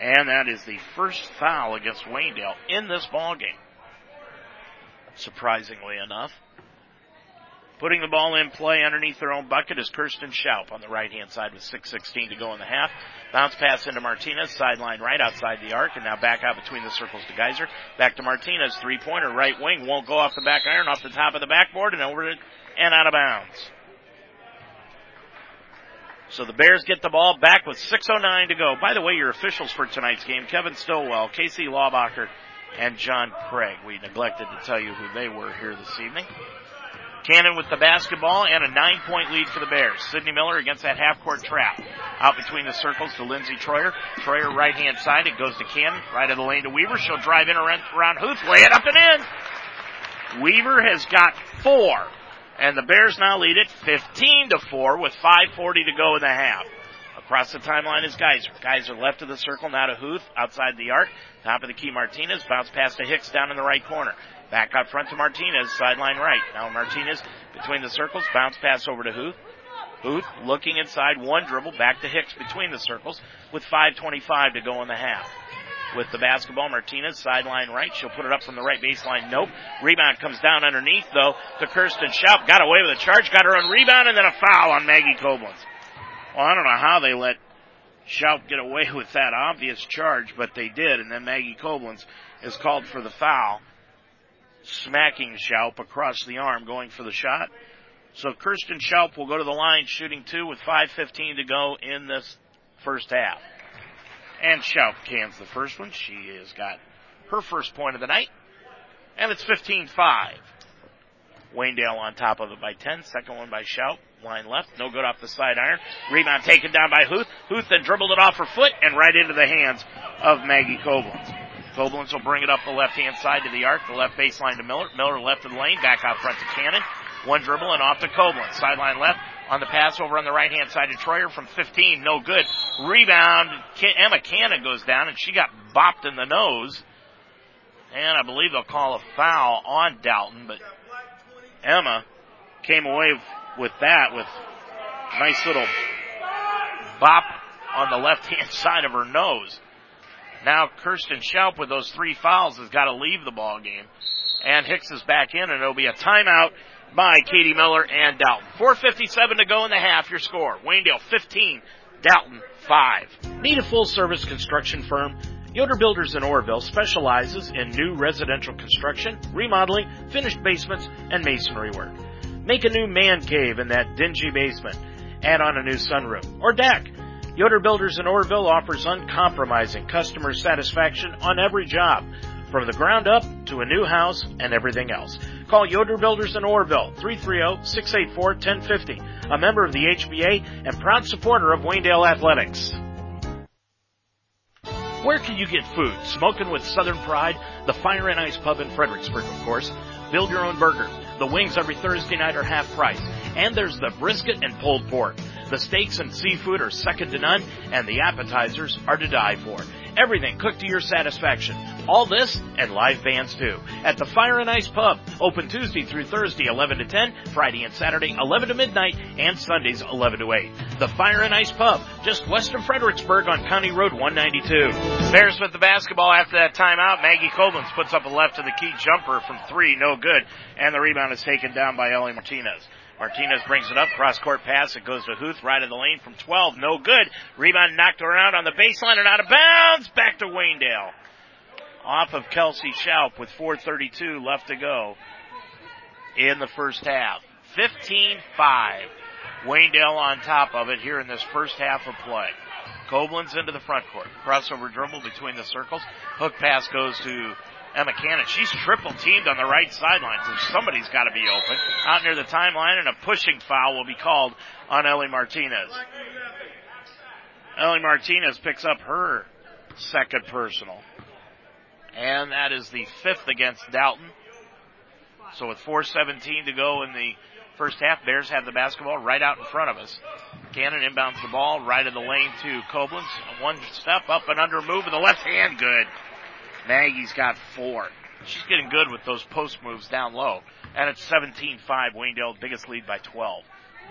And that is the first foul against Waynedale in this ball game. Surprisingly enough. Putting the ball in play underneath their own bucket is Kirsten Schaup on the right hand side with 6.16 to go in the half. Bounce pass into Martinez, sideline right outside the arc, and now back out between the circles to Geyser. Back to Martinez, three pointer, right wing, won't go off the back iron, off the top of the backboard, and over to, and out of bounds. So the Bears get the ball back with 6.09 to go. By the way, your officials for tonight's game, Kevin Stillwell, Casey Lawbacher, and John Craig. We neglected to tell you who they were here this evening. Cannon with the basketball and a nine point lead for the Bears. Sidney Miller against that half court trap. Out between the circles to Lindsey Troyer. Troyer right hand side. It goes to Cannon. Right of the lane to Weaver. She'll drive in around, around Huth. Lay it up and in. Weaver has got four. And the Bears now lead it 15 to 4 with 5.40 to go in the half. Across the timeline is Geyser. Geyser left of the circle, now to Huth, outside the arc. Top of the key Martinez, bounce pass to Hicks down in the right corner. Back out front to Martinez, sideline right. Now Martinez between the circles, bounce pass over to Huth. Huth looking inside, one dribble, back to Hicks between the circles with 5.25 to go in the half with the basketball. Martinez, sideline right. She'll put it up from the right baseline. Nope. Rebound comes down underneath, though, to Kirsten Schaup. Got away with a charge, got her own rebound, and then a foul on Maggie Koblenz. Well, I don't know how they let Schaup get away <laughs> with that obvious charge, but they did, and then Maggie Koblenz is called for the foul, smacking Schaup across the arm, going for the shot. So Kirsten Schaup will go to the line shooting two with 5.15 to go in this first half. And Schaup cans the first one. She has got her first point of the night. And it's 15-5. Waynedale on top of it by 10. Second one by Schaup. Line left. No good off the side iron. Rebound taken down by Huth. Huth then dribbled it off her foot and right into the hands of Maggie Koblenz. Koblenz will bring it up the left hand side to the arc. The left baseline to Miller. Miller left of the lane. Back out front to Cannon. One dribble and off to Koblenz. Sideline left. On the pass over on the right hand side to Troyer from 15. No good. Rebound. Emma Cannon goes down and she got bopped in the nose. And I believe they'll call a foul on Dalton, but Emma came away with that with nice little bop on the left hand <laughs> side of her nose. Now Kirsten Schaup with those three fouls has got to leave the ball game. And Hicks is back in and it'll be a timeout by Katie Miller and Dalton. 4.57 to go in the half. Your score. Waynedale 15, Dalton 5. Need a full service construction firm? Yoder Builders in Orrville specializes in new residential construction, remodeling, finished basements, and masonry work. Make a new man cave in that dingy basement. Add on a new sunroom or deck. Yoder Builders in Orrville offers uncompromising customer satisfaction on every job, from the ground up to a new house and everything else. Call Yoder Builders in Orrville, 330-684-1050, a member of the HBA and proud supporter of Waynedale Athletics. Where can you get food? Smoking with Southern Pride, the Fire and Ice Pub in Fredericksburg, of course. Build your own burger. The wings every Thursday night are half price. And there's the brisket and pulled pork. The steaks and seafood are second to none, and the appetizers are to die for. Everything cooked to your satisfaction. All this and live bands too. At the Fire and Ice Pub. Open Tuesday through Thursday 11 to 10, Friday and Saturday 11 to midnight, and Sundays 11 to 8. The Fire and Ice Pub, just west of Fredericksburg on County Road 192. Bears with the basketball after that timeout. Maggie Koblenz puts up a left to the key jumper from three, no good. And the rebound is taken down by Ellie Martinez. Martinez brings it up, cross court pass. It goes to Huth, right of the lane from 12. No good. Rebound knocked around on the baseline and out of bounds. Back to Waynedale. Off of Kelsey Schaup with 4.32 left to go in the first half. 15-5. Waynedale on top of it here in this first half of play. Koblenz into the front court. Crossover dribble between the circles. Hook pass goes to Emma Cannon. She's triple teamed on the right sideline, so somebody's got to be open. Out near the timeline, and a pushing foul will be called on Ellie Martinez. Ellie Martinez picks up her second personal. And that is the fifth against Dalton. So with 4.17 to go in the first half, Bears have the basketball right out in front of us. Cannon inbounds the ball right in the lane to Koblenz. One step up and under move with the left hand, good. Maggie's got four. She's getting good with those post moves down low. And it's 17-5, Waynedale biggest lead by 12.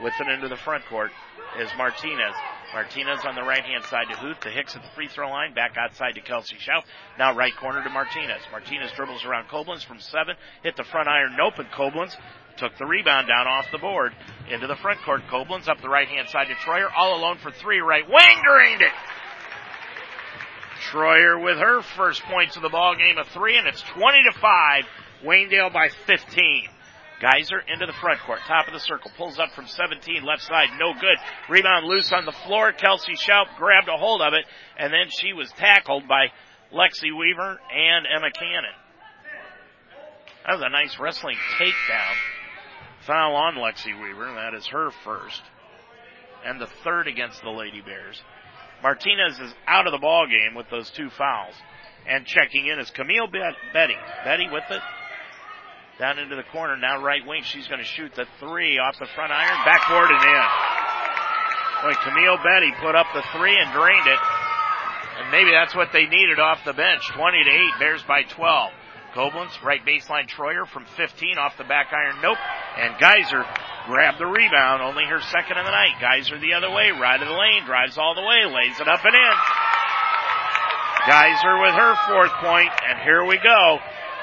With it into the front court is Martinez. Martinez on the right hand side to Huth, to Hicks at the free throw line, back outside to Kelsey Schaup. Now right corner to Martinez. Martinez dribbles around Koblenz from seven, hit the front iron, nope, and Koblenz took the rebound down off the board into the front court. Koblenz up the right hand side to Troyer, all alone for three, right wing, drained it. Troyer with her first points of the ball game of three, and it's 20 to 5. Waynedale by 15. Geyser into the front court, top of the circle, pulls up from 17, left side, no good. Rebound loose on the floor. Kelsey Schaup grabbed a hold of it, and then she was tackled by Lexi Weaver and Emma Cannon. That was a nice wrestling takedown. Foul on Lexi Weaver, that is her first. And the third against the Lady Bears. Martinez is out of the ball game with those two fouls. And checking in is Camille Beatty. Beatty with it. Down into the corner, now right wing. She's going to shoot the three off the front iron, backboard and in. Boy, Camille Beatty put up the three and drained it. And maybe that's what they needed off the bench. 20 to 8, Bears by 12. Koblenz, right baseline Troyer from 15 off the back iron, nope. And Geyser grabbed the rebound, only her second of the night. Geyser the other way, right of the lane, drives all the way, lays it up and in. Geyser with her fourth point, and here we go.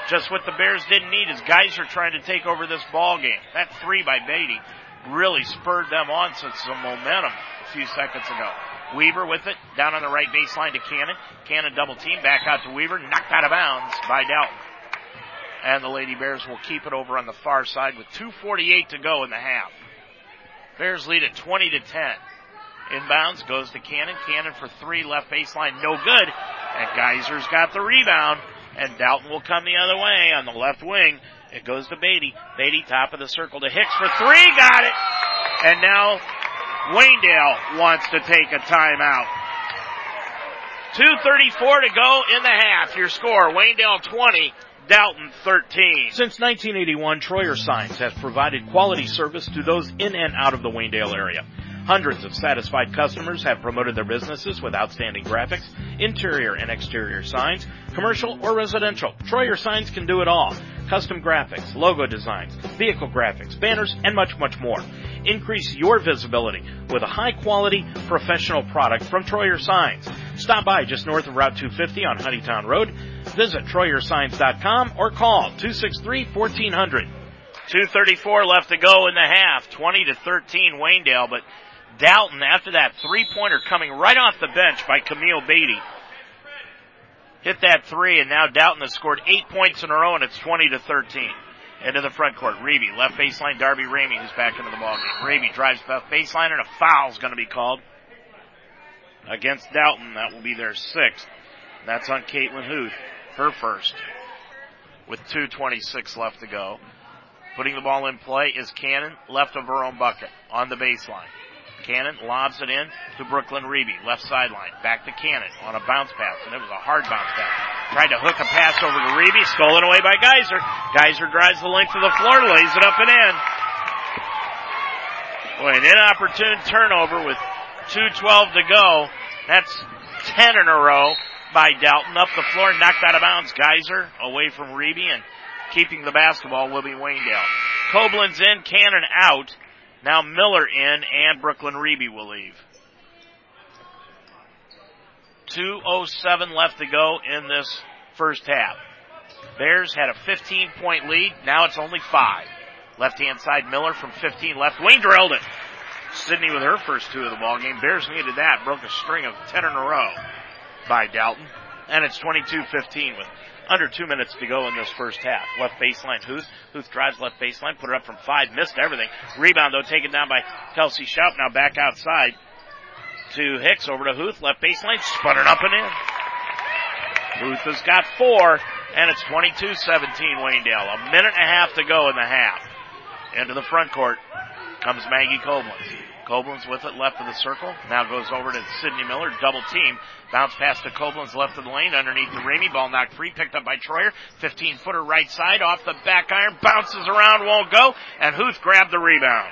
Just what the Bears didn't need is Geyser trying to take over this ball game. That three by Beatty really spurred them on since some momentum a few seconds ago. Weaver with it, down on the right baseline to Cannon. Cannon double team, back out to Weaver, knocked out of bounds by Dalton. And the Lady Bears will keep it over on the far side with 2.48 to go in the half. Bears lead at 20 to 10. Inbounds goes to Cannon. Cannon for three, left baseline, no good. And Geyser's got the rebound. And Dalton will come the other way on the left wing. It goes to Beatty. Beatty top of the circle to Hicks for three. Got it. And now Waynedale wants to take a timeout. 2.34 to go in the half. Your score, Waynedale 20, Dalton 13. Since 1981, Troyer Signs has provided quality service to those in and out of the Waynedale area. Hundreds of satisfied customers have promoted their businesses with outstanding graphics, interior and exterior signs, commercial or residential. Troyer Signs can do it all. Custom graphics, logo designs, vehicle graphics, banners, and much, much more. Increase your visibility with a high quality professional product from Troyer Signs. Stop by just north of Route 250 on Honeytown Road. Visit TroyerSigns.com or call 263-1400. 234 left to go in the half. 20 to 13 Waynedale, but Dalton after that three pointer coming right off the bench by Camille Beatty. Hit that three and now Dalton has scored eight points in a row and it's 20 to 13. Into the front court. Reeby, left baseline, Darby Ramey who's back into the ballgame. Ramey drives left baseline and a foul's gonna be called against Dalton. That will be their sixth. That's on Caitlin Huth, her first, with 2.26 left to go. Putting the ball in play is Cannon, left of her own bucket, on the baseline. Cannon lobs it in to Brooklyn Reeby, left sideline. Back to Cannon on a bounce pass, and it was a hard bounce pass. Tried to hook a pass over to Reeby, stolen away by Geyser. Geyser drives the length of the floor, lays it up and in. Boy, an inopportune turnover with 2.12 to go. That's 10 in a row by Dalton. Up the floor, knocked out of bounds. Geyser away from Reeby and keeping the basketball will be Waynedale. Koblenz in, Cannon out. Now Miller in and Brooklyn Reeby will leave. 2.07 left to go in this first half. Bears had a 15 point lead. Now it's only five. Left hand side Miller from 15 left wing drilled it. Sydney with her first two of the ball game. Bears needed that. Broke a string of 10 in a row by Dalton. And it's 22-15 with under two minutes to go in this first half. Left baseline, Huth. Huth drives left baseline, put it up from five, missed everything. Rebound though taken down by Kelsey Schaup. Now back outside to Hicks over to Huth. Left baseline, spun it up and in. Huth has got four, and it's 22-17 Waynedale. A minute and a half to go in the half. Into the front court comes Maggie Koblenz. Koblenz with it left of the circle. Now goes over to Sydney Miller. Double team. Bounce pass to Koblenz left of the lane underneath the Ramey. Ball knocked free. Picked up by Troyer. 15 footer right side off the back iron. Bounces around. Won't go. And Huth grabbed the rebound.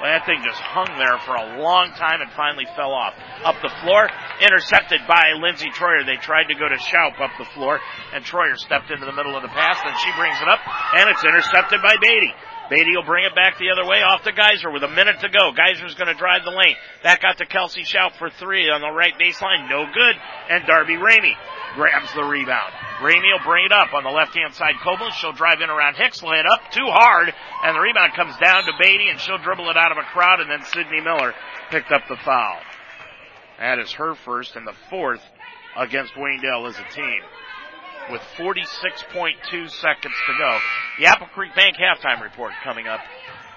Well, that thing just hung there for a long time and finally fell off. Up the floor, intercepted by Lindsey Troyer. They tried to go to Schaup up the floor, and Troyer stepped into the middle of the pass, and she brings it up, and it's intercepted by Beatty. Beatty will bring it back the other way off to Geyser with a minute to go. Geyser's going to drive the lane. Back out to Kelsey Schaup for three on the right baseline. No good. And Darby Ramey grabs the rebound. Ramey will bring it up on the left hand side. Koblenz, she'll drive in around Hicks, lay it up too hard, and the rebound comes down to Beatty, and she'll dribble it out of a crowd, and then Sydney Miller picked up the foul. That is her first and the fourth against Waynedale as a team with 46.2 seconds to go. The Apple Creek Bank halftime report coming up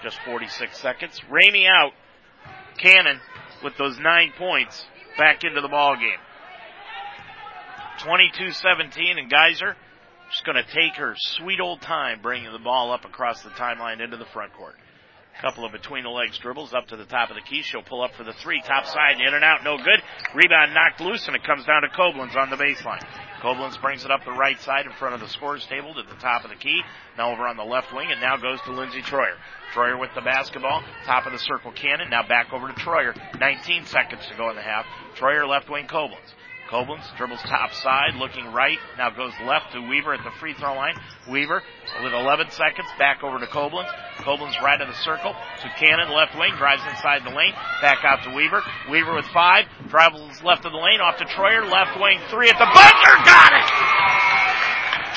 just 46 seconds. Ramey out. Cannon with those nine points back into the ball game. 22-17 and Geyser just going to take her sweet old time bringing the ball up across the timeline into the front court. Couple of between the legs dribbles up to the top of the key. She'll pull up for the three. Top side, in and out, no good. Rebound knocked loose, and it comes down to Koblenz on the baseline. Koblenz brings it up the right side in front of the scores table to the top of the key. Now over on the left wing, and now goes to Lindsey Troyer. Troyer with the basketball, top of the circle Cannon. Now back over to Troyer. 19 seconds to go in the half. Troyer left wing Koblenz. Koblenz dribbles top side, looking right. Now goes left to Weaver at the free throw line. Weaver with 11 seconds, back over to Koblenz. Koblenz right of the circle to Cannon, left wing, drives inside the lane, back out to Weaver. Weaver with five, travels left of the lane, off to Troyer, left wing three at the buzzer, got it!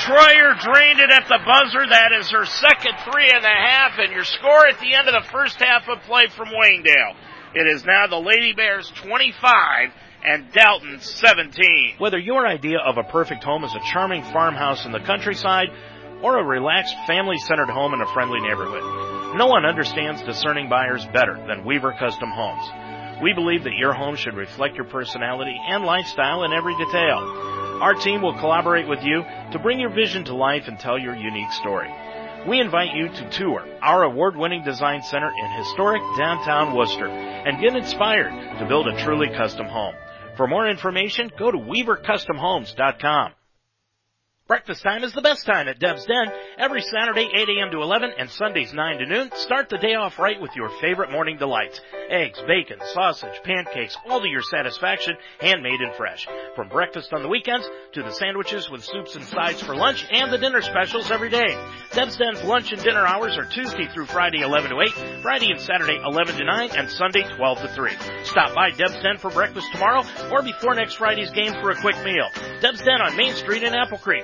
Troyer drained it at the buzzer. That is her second three and a half, and your score at the end of the first half of play from Waynedale. It is now the Lady Bears 25 and Dalton 17. Whether your idea of a perfect home is a charming farmhouse in the countryside or a relaxed family-centered home in a friendly neighborhood, no one understands discerning buyers better than Weaver Custom Homes. We believe that your home should reflect your personality and lifestyle in every detail. Our team will collaborate with you to bring your vision to life and tell your unique story. we invite you to tour our award-winning design center in historic downtown Wooster and get inspired to build a truly custom home. For more information, go to weavercustomhomes.com. Breakfast time is the best time at Deb's Den. Every Saturday, 8 a.m. to 11 and Sundays, 9 to noon. Start the day off right with your favorite morning delights. Eggs, bacon, sausage, pancakes, all to your satisfaction, handmade and fresh. From breakfast on the weekends to the sandwiches with soups and sides for lunch and the dinner specials every day. Deb's Den's lunch and dinner hours are Tuesday through Friday, 11 to 8, Friday and Saturday, 11 to 9, and Sunday, 12 to 3. Stop by Deb's Den for breakfast tomorrow or before next Friday's game for a quick meal. Deb's Den on Main Street in Apple Creek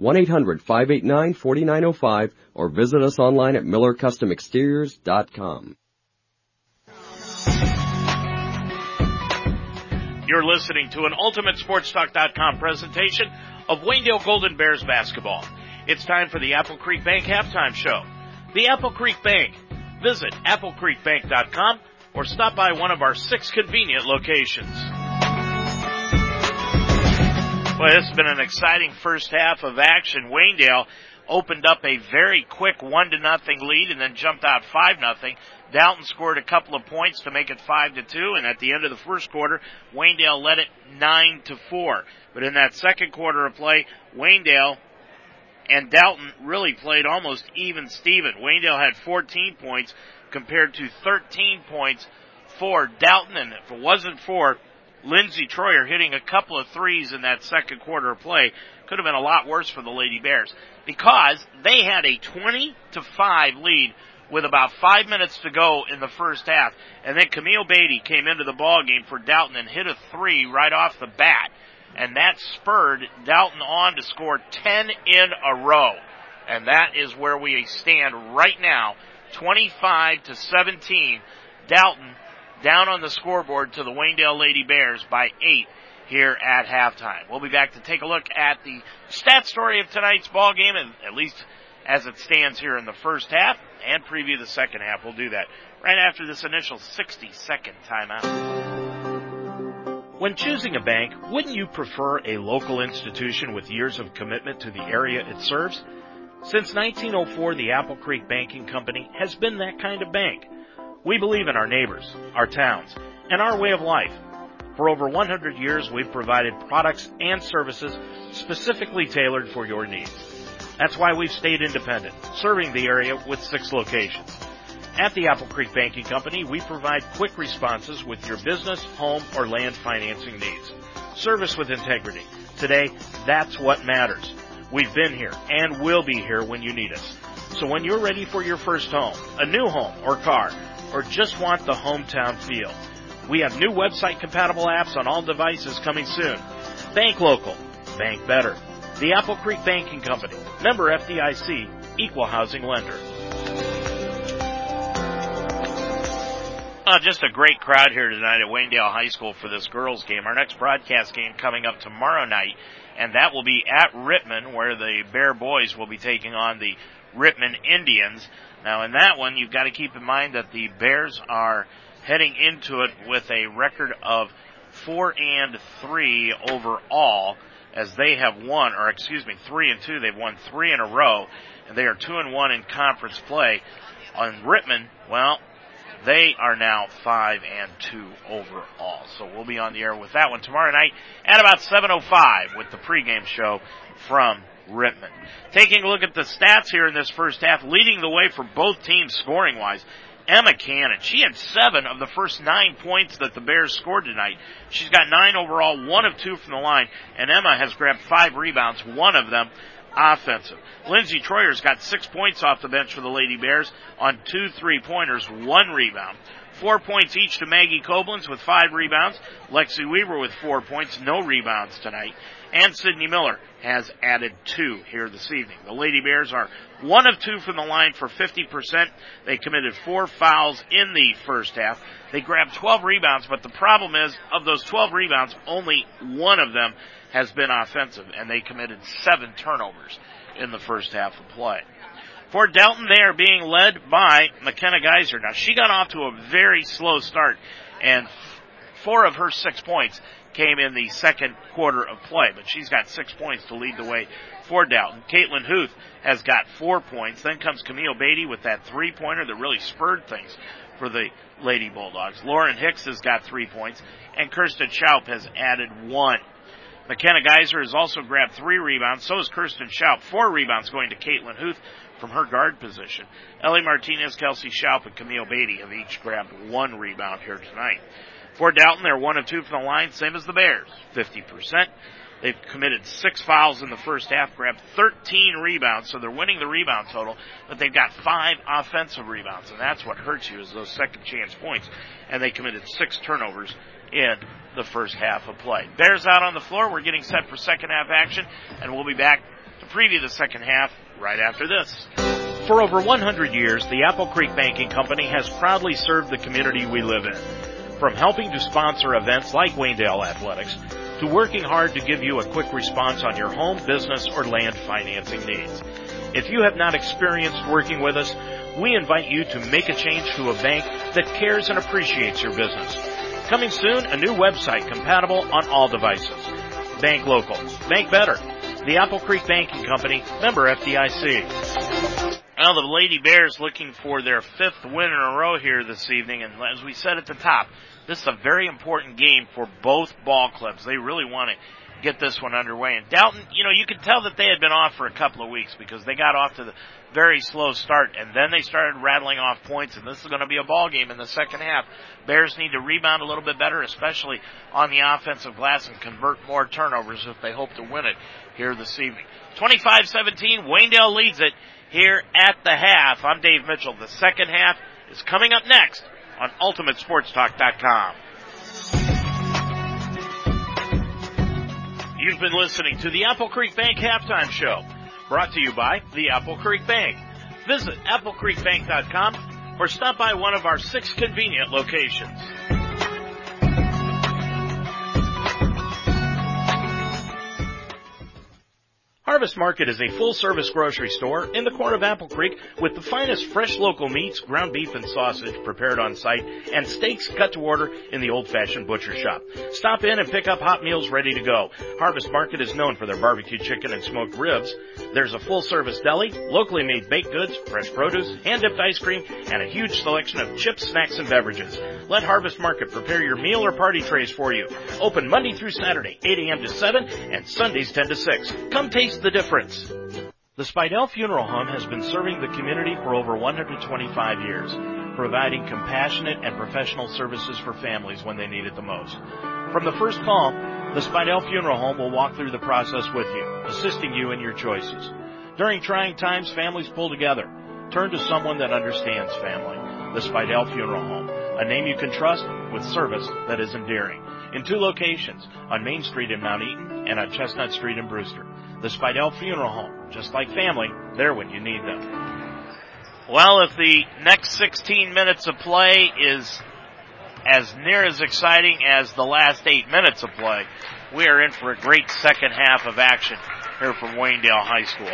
1-800-589-4905 or visit us online at millercustomexteriors.com. You're listening to an UltimateSportsTalk.com presentation of Waynedale Golden Bears basketball. It's time for the Apple Creek Bank halftime show. The Apple Creek Bank. Visit applecreekbank.com or stop by one of our six convenient locations. Well, has been an exciting first half of action. Waynedale opened up a very quick one to nothing lead and then jumped out five nothing. Dalton scored a couple of points to make it five to two, and at the end of the first quarter, Waynedale led it nine to four. But in that second quarter of play, Waynedale and Dalton really played almost even Steven. Waynedale had 14 points compared to 13 points for Dalton, and if it wasn't for Lindsey Troyer hitting a couple of threes in that second quarter of play could have been a lot worse for the Lady Bears because they had a 20 to 5 lead with about five minutes to go in the first half. And then Camille Beatty came into the ball game for Dalton and hit a three right off the bat. And that spurred Dalton on to score 10 in a row. And that is where we stand right now. 25 to 17. Dalton down on the scoreboard to the Waynedale Lady Bears by eight here at halftime. We'll be back to take a look at the stat story of tonight's ball game, and at least as it stands here in the first half, and preview the second half. We'll do that right after this initial 60 second timeout. When choosing a bank, wouldn't you prefer a local institution with years of commitment to the area it serves? Since 1904, the Apple Creek Banking Company has been that kind of bank. We believe in our neighbors, our towns, and our way of life. For over 100 years, we've provided products and services specifically tailored for your needs. That's why we've stayed independent, serving the area with six locations. At the Apple Creek Banking Company, we provide quick responses with your business, home, or land financing needs. Service with integrity. Today, that's what matters. We've been here and will be here when you need us. So when you're ready for your first home, a new home or car, or just want the hometown feel, we have new website compatible apps on all devices coming soon. Bank local, bank better. The Apple Creek Banking Company, member FDIC, equal housing lender. Uh, just a great crowd here tonight at Waynedale High School for this girls game. Our next broadcast game coming up tomorrow night, and that will be at Rittman, where the Bear Boys will be taking on the Rittman Indians. Now, in that one, you've got to keep in mind that the Bears are heading into it with a record of four and three overall, as they have won, or excuse me, three and two. They've won three in a row, and they are two and one in conference play. On Rittman, well, they are now five and two overall. So we'll be on the air with that one tomorrow night at about 7:05 with the pregame show from Rittman. Taking a look at the stats here in this first half, leading the way for both teams scoring wise. Emma Cannon. She had seven of the first nine points that the Bears scored tonight. She's got nine overall, one of two from the line, and Emma has grabbed five rebounds, one of them offensive. Lindsey Troyer's got six points off the bench for the Lady Bears on two three pointers, one rebound. Four points each to Maggie Koblenz with five rebounds. Lexi Weaver with four points, no rebounds tonight. And Sydney Miller has added two here this evening. The Lady Bears are one of two from the line for 50%. They committed four fouls in the first half. They grabbed 12 rebounds, but the problem is, of those 12 rebounds, only one of them has been offensive, and they committed seven turnovers in the first half of play. For Dalton, they are being led by McKenna Geyser. Now, she got off to a very slow start, and four of her six points came in the second quarter of play, but she's got six points to lead the way for Dalton. Caitlin Huth has got four points. Then comes Camille Beatty with that three pointer that really spurred things for the Lady Bulldogs. Lauren Hicks has got three points, and Kirsten Schaup has added one. McKenna Geyser has also grabbed three rebounds. So has Kirsten Schaup. Four rebounds going to Caitlin Huth from her guard position. Ellie Martinez, Kelsey Schaup, and Camille Beatty have each grabbed one rebound here tonight. For Dalton, they're one of two from the line, same as the Bears, 50%. They've committed six fouls in the first half, grabbed 13 rebounds, so they're winning the rebound total, but they've got five offensive rebounds, and that's what hurts you is those second chance points. And they committed six turnovers in the first half of play. Bears out on the floor. We're getting set for second half action, and we'll be back to preview the second half right after this. For over 100 years, the Apple Creek Banking Company has proudly served the community we live in. From helping to sponsor events like Waynedale Athletics, to working hard to give you a quick response on your home, business, or land financing needs. If you have not experienced working with us, we invite you to make a change to a bank that cares and appreciates your business. Coming soon, a new website compatible on all devices. Bank local. Bank better. The Apple Creek Banking Company, member FDIC. Well, the Lady Bears looking for their fifth win in a row here this evening, and as we said at the top, this is a very important game for both ball clubs. They really want to get this one underway. And Dalton, you know, you could tell that they had been off for a couple of weeks because they got off to the very slow start, and then they started rattling off points, and this is going to be a ball game in the second half. Bears need to rebound a little bit better, especially on the offensive glass, and convert more turnovers if they hope to win it here this evening. 25-17, Waynedale leads it here at the half. I'm Dave Mitchell. The second half is coming up next on UltimateSportsTalk.com. You've been listening to the Apple Creek Bank Halftime Show, brought to you by the Apple Creek Bank. Visit AppleCreekBank.com or stop by one of our six convenient locations. Harvest Market is a full service grocery store in the corner of Apple Creek with the finest fresh local meats, ground beef and sausage prepared on site, and steaks cut to order in the old fashioned butcher shop. Stop in and pick up hot meals ready to go. Harvest Market is known for their barbecue chicken and smoked ribs. There's a full service deli, locally made baked goods, fresh produce, hand dipped ice cream, and a huge selection of chips, snacks, and beverages. Let Harvest Market prepare your meal or party trays for you. Open Monday through Saturday, 8 a.m. to 7, and Sundays 10 to 6. Come taste the difference. The Spidell Funeral Home has been serving the community for over 125 years, providing compassionate and professional services for families when they need it the most. From the first call, the Spidell Funeral Home will walk through the process with you, assisting you in your choices. During trying times, families pull together. Turn to someone that understands family. The Spidell Funeral Home, a name you can trust with service that is endearing. In two locations, on Main Street in Mount Eaton and on Chestnut Street in Brewster. The Spidell Funeral Home, just like family, they're when you need them. Well, if the next 16 minutes of play is as near as exciting as the last eight minutes of play, we are in for a great second half of action here from Waynedale High School.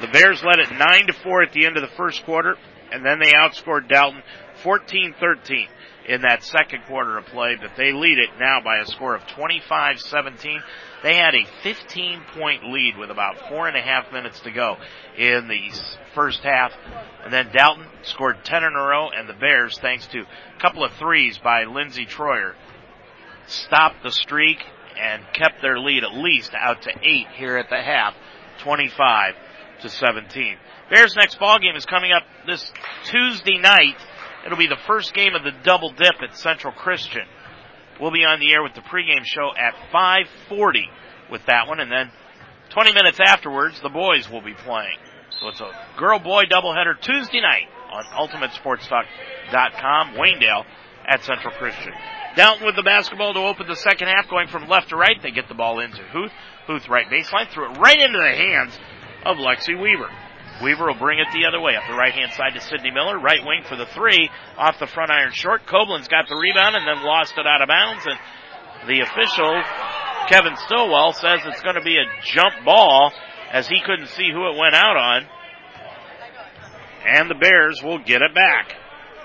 The Bears led it 9 to 4 at the end of the first quarter, and then they outscored Dalton 14-13 in that second quarter of play, but they lead it now by a score of 25-17. They had a 15 point lead with about four and a half minutes to go in the first half. And then Dalton scored 10 in a row and the Bears, thanks to a couple of threes by Lindsey Troyer, stopped the streak and kept their lead at least out to eight here at the half, 25 to 17. Bears next ball game is coming up this Tuesday night. It'll be the first game of the double dip at Central Christian. We'll be on the air with the pregame show at 5:40 with that one, and then 20 minutes afterwards, the boys will be playing. So it's a girl-boy doubleheader Tuesday night on UltimateSportsTalk.com. Waynedale at Central Christian. Dalton with the basketball to open the second half, going from left to right. They get the ball into Huth. Huth right baseline, threw it right into the hands of Lexi Weaver. Weaver will bring it the other way up the right hand side to Sydney Miller, right wing for the three, off the front iron short. Koblenz got the rebound and then lost it out of bounds and the official, Kevin Stillwell, says it's going to be a jump ball as he couldn't see who it went out on. And the Bears will get it back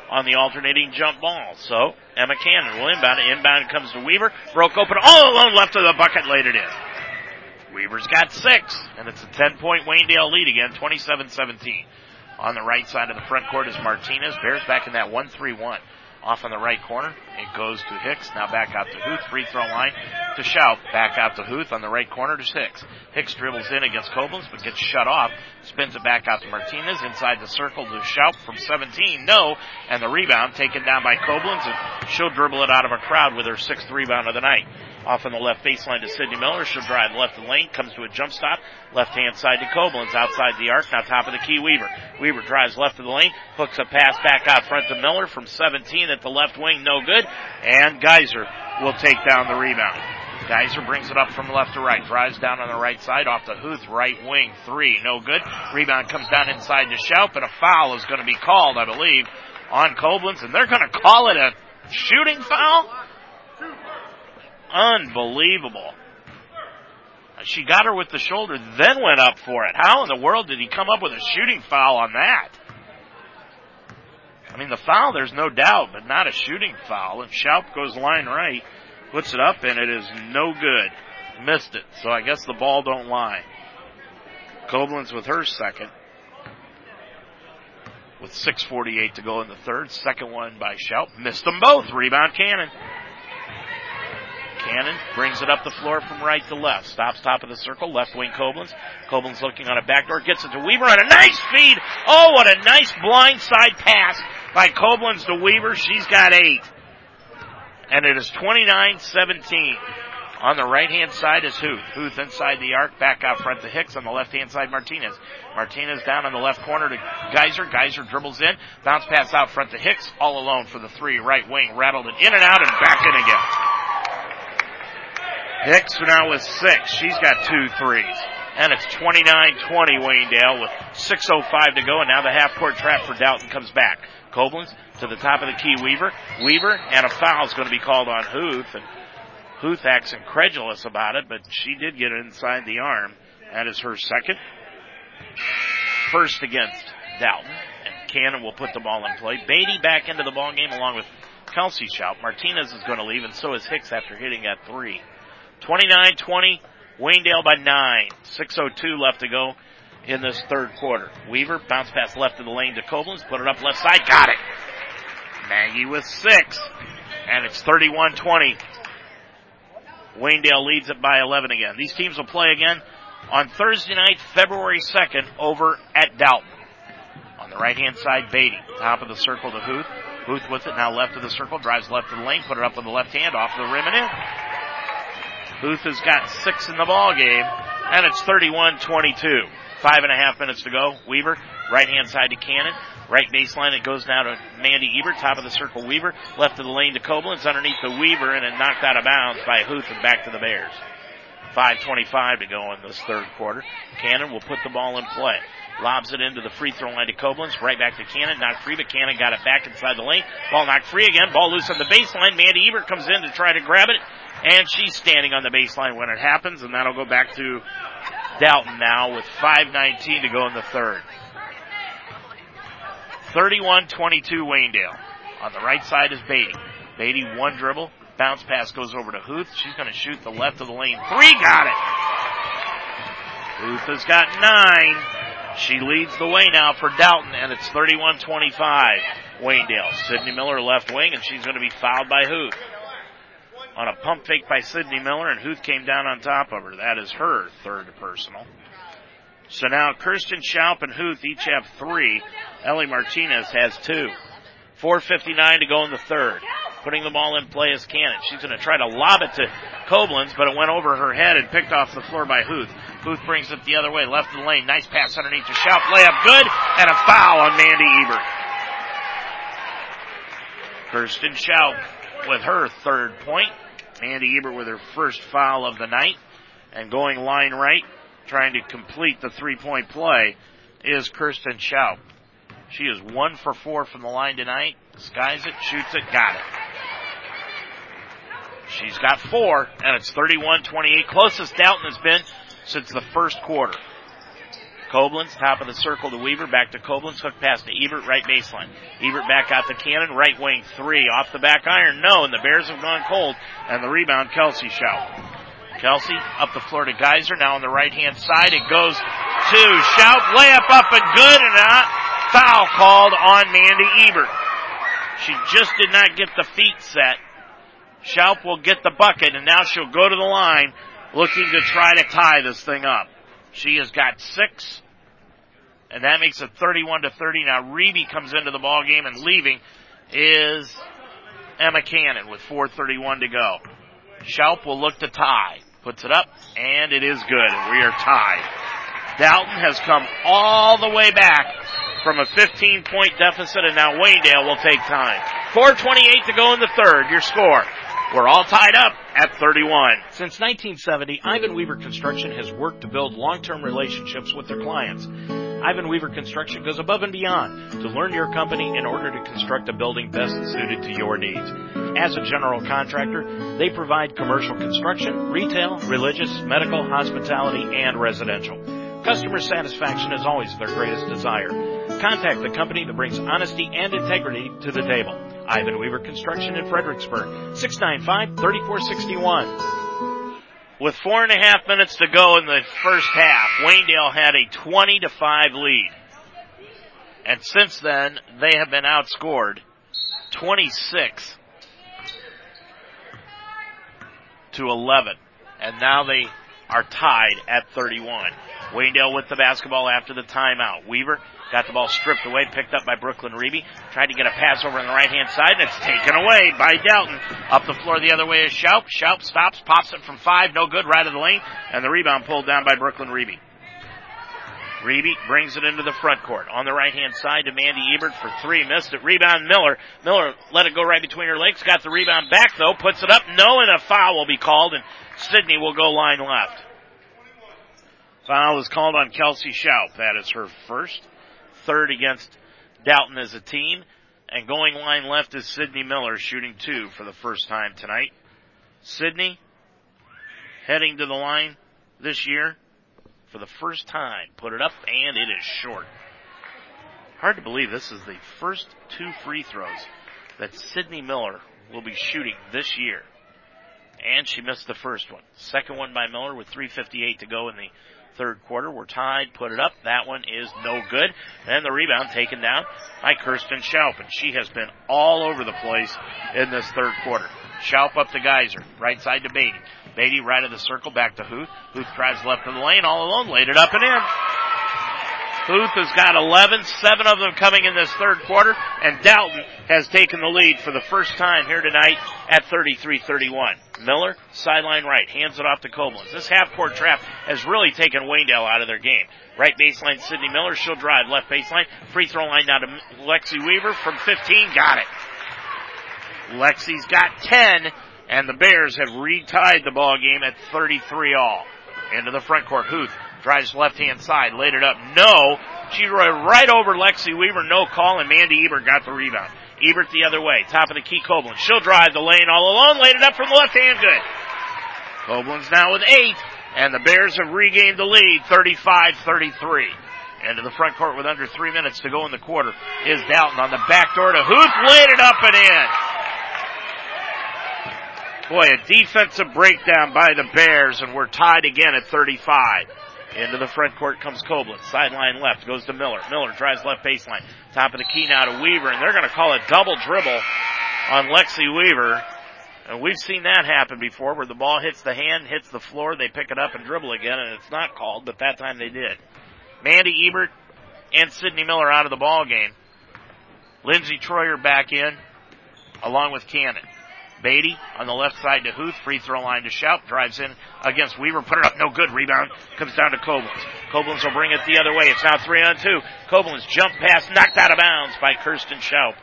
on the alternating jump ball. So Emma Cannon will inbound. it. Inbound comes to Weaver. Broke open all alone left of the bucket, laid it in. Weaver's got six, and it's a 10 point Waynedale lead again, 27 17. On the right side of the front court is Martinez. Bears back in that 1 3 1 off on the right corner. It goes to Hicks. Now back out to Huth. Free throw line to Schaup. Back out to Huth on the right corner to Hicks. Hicks dribbles in against Koblenz but gets shut off. Spins it back out to Martinez. Inside the circle to Schaup from 17. No. And the rebound taken down by Koblenz and she'll dribble it out of a crowd with her sixth rebound of the night. Off on the left baseline to Sydney Miller. She'll drive left the lane, comes to a jump stop. Left hand side to Koblenz. Outside the arc. Now top of the key Weaver. Weaver drives left of the lane. Hooks a pass back out front to Miller from 17 at the left wing. No good. And Geyser will take down the rebound. Geyser brings it up from left to right. Drives down on the right side off the Huth right wing. Three. No good. Rebound comes down inside to Shout, but a foul is going to be called, I believe, on Koblenz. And they're going to call it a shooting foul? Unbelievable. She got her with the shoulder, then went up for it. How in the world did he come up with a shooting foul on that? I mean, the foul, there's no doubt, but not a shooting foul. And Schaup goes line right, puts it up, and it is no good. Missed it. So I guess the ball don't lie. Koblenz with her second. With 6.48 to go in the third. Second one by Schaup. Missed them both. Rebound Cannon. Cannon brings it up the floor from right to left. Stops top of the circle. Left wing Koblenz. Koblenz looking on a backdoor. Gets it to Weaver on a nice feed. Oh, what a nice blind side pass by Koblenz to Weaver. She's got eight. And it is 29-17. On the right hand side is Huth. Huth inside the arc, back out front to Hicks. On the left hand side, Martinez. Martinez down on the left corner to Geyser. Geyser dribbles in. Bounce pass out front to Hicks. All alone for the three. Right wing. Rattled it in and out and back in again. Hicks now with six. She's got two threes. And it's 29-20 Waynedale with 6.05 to go. And now the half court trap for Dalton comes back. Koblenz to the top of the key Weaver. Weaver and a foul is going to be called on Huth. And Huth acts incredulous about it, but she did get it inside the arm. That is her second. First against Dalton. And Cannon will put the ball in play. Beatty back into the ball game along with Kelsey Schaup. Martinez is going to leave, and so is Hicks after hitting that three. 29-20, Waynedale by nine. 6.02 left to go in this third quarter. Weaver, bounce pass left of the lane to Koblenz, put it up left side, got it. Maggie with six, and it's 31-20. Waynedale leads it by 11 again. These teams will play again on Thursday night, February 2nd, over at Dalton. On the right hand side, Beatty. Top of the circle to Huth. Huth with it now left of the circle, drives left of the lane, put it up with the left hand, off the rim and in. Huth has got six in the ball game, and it's 31-22. Five and a half minutes to go. Weaver, right hand side to Cannon. Right baseline, it goes now to Mandy Ebert, top of the circle Weaver, left of the lane to Koblenz, underneath the Weaver, and it knocked out of bounds by Huth and back to the Bears. 5.25 to go in this third quarter. Cannon will put the ball in play. Lobs it into the free throw line to Koblenz. Right back to Cannon. Knocked free, but Cannon got it back inside the lane. Ball knocked free again. Ball loose on the baseline. Mandy Ebert comes in to try to grab it. And she's standing on the baseline when it happens. And that'll go back to Dalton now with 5.19 to go in the third. 31-22 Waynedale. On the right side is Beatty. Beatty one dribble. Bounce pass goes over to Huth. She's going to shoot the left of the lane. Three got it. Huth has got nine. She leads the way now for Dalton, and it's 31-25. Waynedale. Sydney Miller left wing, and she's going to be fouled by Huth. On a pump fake by Sydney Miller, and Huth came down on top of her. That is her third personal. So now Kirsten Schaup and Huth each have three. Ellie Martinez has two. 4.59 to go in the third. Putting the ball in play is Cannon. She's going to try to lob it to Koblenz, but it went over her head and picked off the floor by Huth. Huth brings it the other way, left of the lane. Nice pass underneath to Schaup. Layup good, and a foul on Mandy Ebert. Kirsten Schaup with her third point. Mandy Ebert with her first foul of the night. And going line right, trying to complete the three point play, is Kirsten Schaup. She is one for four from the line tonight. Skies it, shoots it, got it. She's got four, and it's 31-28. Closest Dalton has been since the first quarter. Koblenz, top of the circle to Weaver, back to Koblenz, hook pass to Ebert, right baseline. Ebert back out to Cannon, right wing three, off the back iron, no, and the Bears have gone cold, and the rebound, Kelsey Schaup. Kelsey up the floor to Geyser, now on the right hand side, it goes to Schaup, layup up and good, and a foul called on Mandy Ebert. She just did not get the feet set. Schaup will get the bucket, and now she'll go to the line, looking to try to tie this thing up. She has got six, and that makes it 31 to 30. Now Reeby comes into the ball game, and leaving is Emma Cannon with 4:31 to go. Schaup will look to tie, puts it up, and it is good. We are tied. Dalton has come all the way back from a 15 point deficit, and now Waynedale will take time. 4:28 to go in the third. Your score. We're all tied up at 31. Since 1970, Ivan Weaver Construction has worked to build long-term relationships with their clients. Ivan Weaver Construction goes above and beyond to learn your company in order to construct a building best suited to your needs. As a general contractor, they provide commercial construction, retail, religious, medical, hospitality, and residential. Customer satisfaction is always their greatest desire. Contact the company that brings honesty and integrity to the table. Ivan Weaver Construction in Fredericksburg, 695-3461. With four and a half minutes to go in the first half, Waynedale had a 20 to 5 lead. And since then, they have been outscored 26 to 11. And now they are tied at 31. Waynedale with the basketball after the timeout. Weaver got the ball stripped away, picked up by Brooklyn Reeby. Tried to get a pass over on the right hand side, and it's taken away by Dalton. Up the floor the other way is Schaup. Schaup stops, pops it from five, no good, right of the lane, and the rebound pulled down by Brooklyn Reeby. Reeby brings it into the front court. On the right hand side to Mandy Ebert for three. Missed it. Rebound Miller. Miller let it go right between her legs. Got the rebound back though. Puts it up. No, and a foul will be called, and Sydney will go line left. Foul is called on Kelsey Schaup. That is her first. Third against Dalton as a team. And going line left is Sydney Miller shooting two for the first time tonight. Sydney heading to the line this year for the first time. Put it up and it is short. Hard to believe this is the first two free throws that Sydney Miller will be shooting this year. And she missed the first one. Second one by Miller with 3.58 to go in the third quarter. We're tied, put it up. That one is no good. And the rebound taken down by Kirsten Schaup. And she has been all over the place in this third quarter. Schaup up to Geyser. Right side to Beatty. Beatty right of the circle back to Huth. Huth drives left of the lane all alone. Laid it up and in. Huth has got 11, seven of them coming in this third quarter, and Dalton has taken the lead for the first time here tonight at 33-31. Miller, sideline right, hands it off to Koblenz. This half-court trap has really taken Waynedale out of their game. Right baseline, Sydney Miller, she'll drive. Left baseline, free throw line down to Lexi Weaver from 15, got it. Lexi's got 10, and the Bears have retied the ball game at 33 all. Into the front court, Huth Drives left hand side, laid it up. No. She right over Lexi Weaver, no call, and Mandy Ebert got the rebound. Ebert the other way, top of the key, Koblenz. She'll drive the lane all alone, laid it up from the left hand, good. Koblenz now with eight, and the Bears have regained the lead, 35-33. Into the front court with under three minutes to go in the quarter is Dalton on the back door to Huth, laid it up and in. Boy, a defensive breakdown by the Bears, and we're tied again at 35. Into the front court comes Koblenz. Sideline left goes to Miller. Miller drives left baseline. Top of the key now to Weaver, and they're going to call a double dribble on Lexi Weaver. And we've seen that happen before where the ball hits the hand, hits the floor, they pick it up and dribble again, and it's not called, but that time they did. Mandy Ebert and Sydney Miller out of the ball game. Lindsey Troyer back in, along with Cannon. Beatty on the left side to Huth. Free throw line to Schaup. Drives in against Weaver. Put it up. No good. Rebound comes down to Koblenz. Koblenz will bring it the other way. It's now three on two. Koblenz jump pass knocked out of bounds by Kirsten Schaup.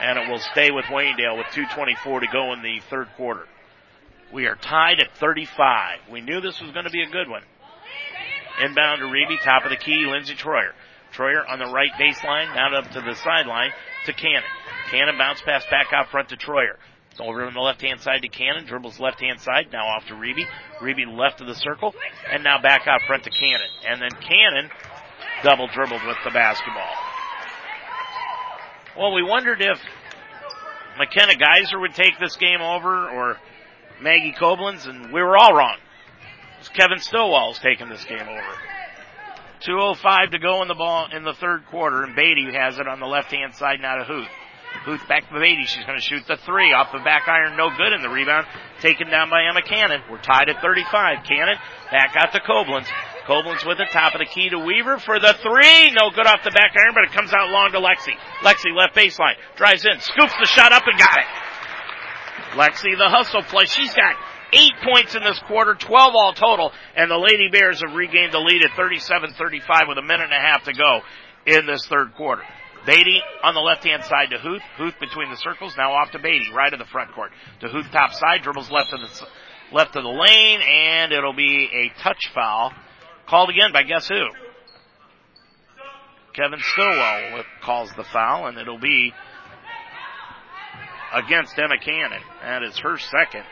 And it will stay with Waynedale with 2.24 to go in the third quarter. We are tied at 35. We knew this was going to be a good one. Inbound to Reeby, top of the key, Lindsey Troyer. Troyer on the right baseline, now up to the sideline to Cannon. Cannon bounce pass back out front to Troyer. Over on the left hand side to Cannon, dribbles left hand side, now off to Reeby. Reeby left of the circle, and now back out front to Cannon. And then Cannon double dribbled with the basketball. Well, we wondered if McKenna Geyser would take this game over or Maggie Koblenz, and we were all wrong. It's Kevin Stillwell's taking this game over. 2.05 to go in the ball in the third quarter, and Beatty has it on the left hand side not a Huth. Huth back to Beatty. She's going to shoot the three off the back iron. No good in the rebound. Taken down by Emma Cannon. We're tied at 35. Cannon back out to Koblenz. Koblenz with the top of the key to Weaver for the three. No good off the back iron, but it comes out long to Lexi. Lexi left baseline. Drives in. Scoops the shot up and got it. Lexi the hustle play. She's got eight points in this quarter, 12 all total, and the Lady Bears have regained the lead at 37-35 with a minute and a half to go in this third quarter. Beatty on the left hand side to Huth. Huth between the circles, now off to Beatty, right of the front court. To Huth top side, dribbles left of the left of the lane, and it'll be a touch foul called again by guess who? Kevin Stillwell calls the foul, and it'll be against Emma Cannon. That is her second.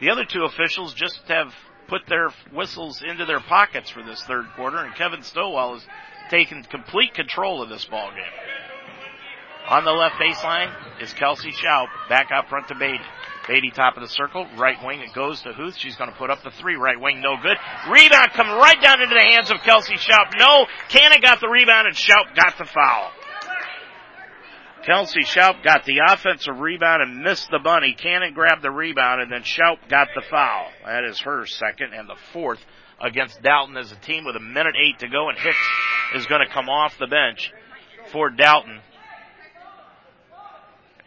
The other two officials just have put their whistles into their pockets for this third quarter, and Kevin Stillwell has taken complete control of this ball game. On the left baseline is Kelsey Schaup, back out front to Beatty. Beatty top of the circle, right wing it goes to Huth. She's going to put up the three, right wing no good. Rebound coming right down into the hands of Kelsey Schaup. No, Cannon got the rebound and Schaup got the foul. Kelsey Schaup got the offensive rebound and missed the bunny. Cannon grabbed the rebound and then Schaup got the foul. That is her second and the fourth against Dalton as a team with a minute eight to go and Hicks is going to come off the bench for Dalton.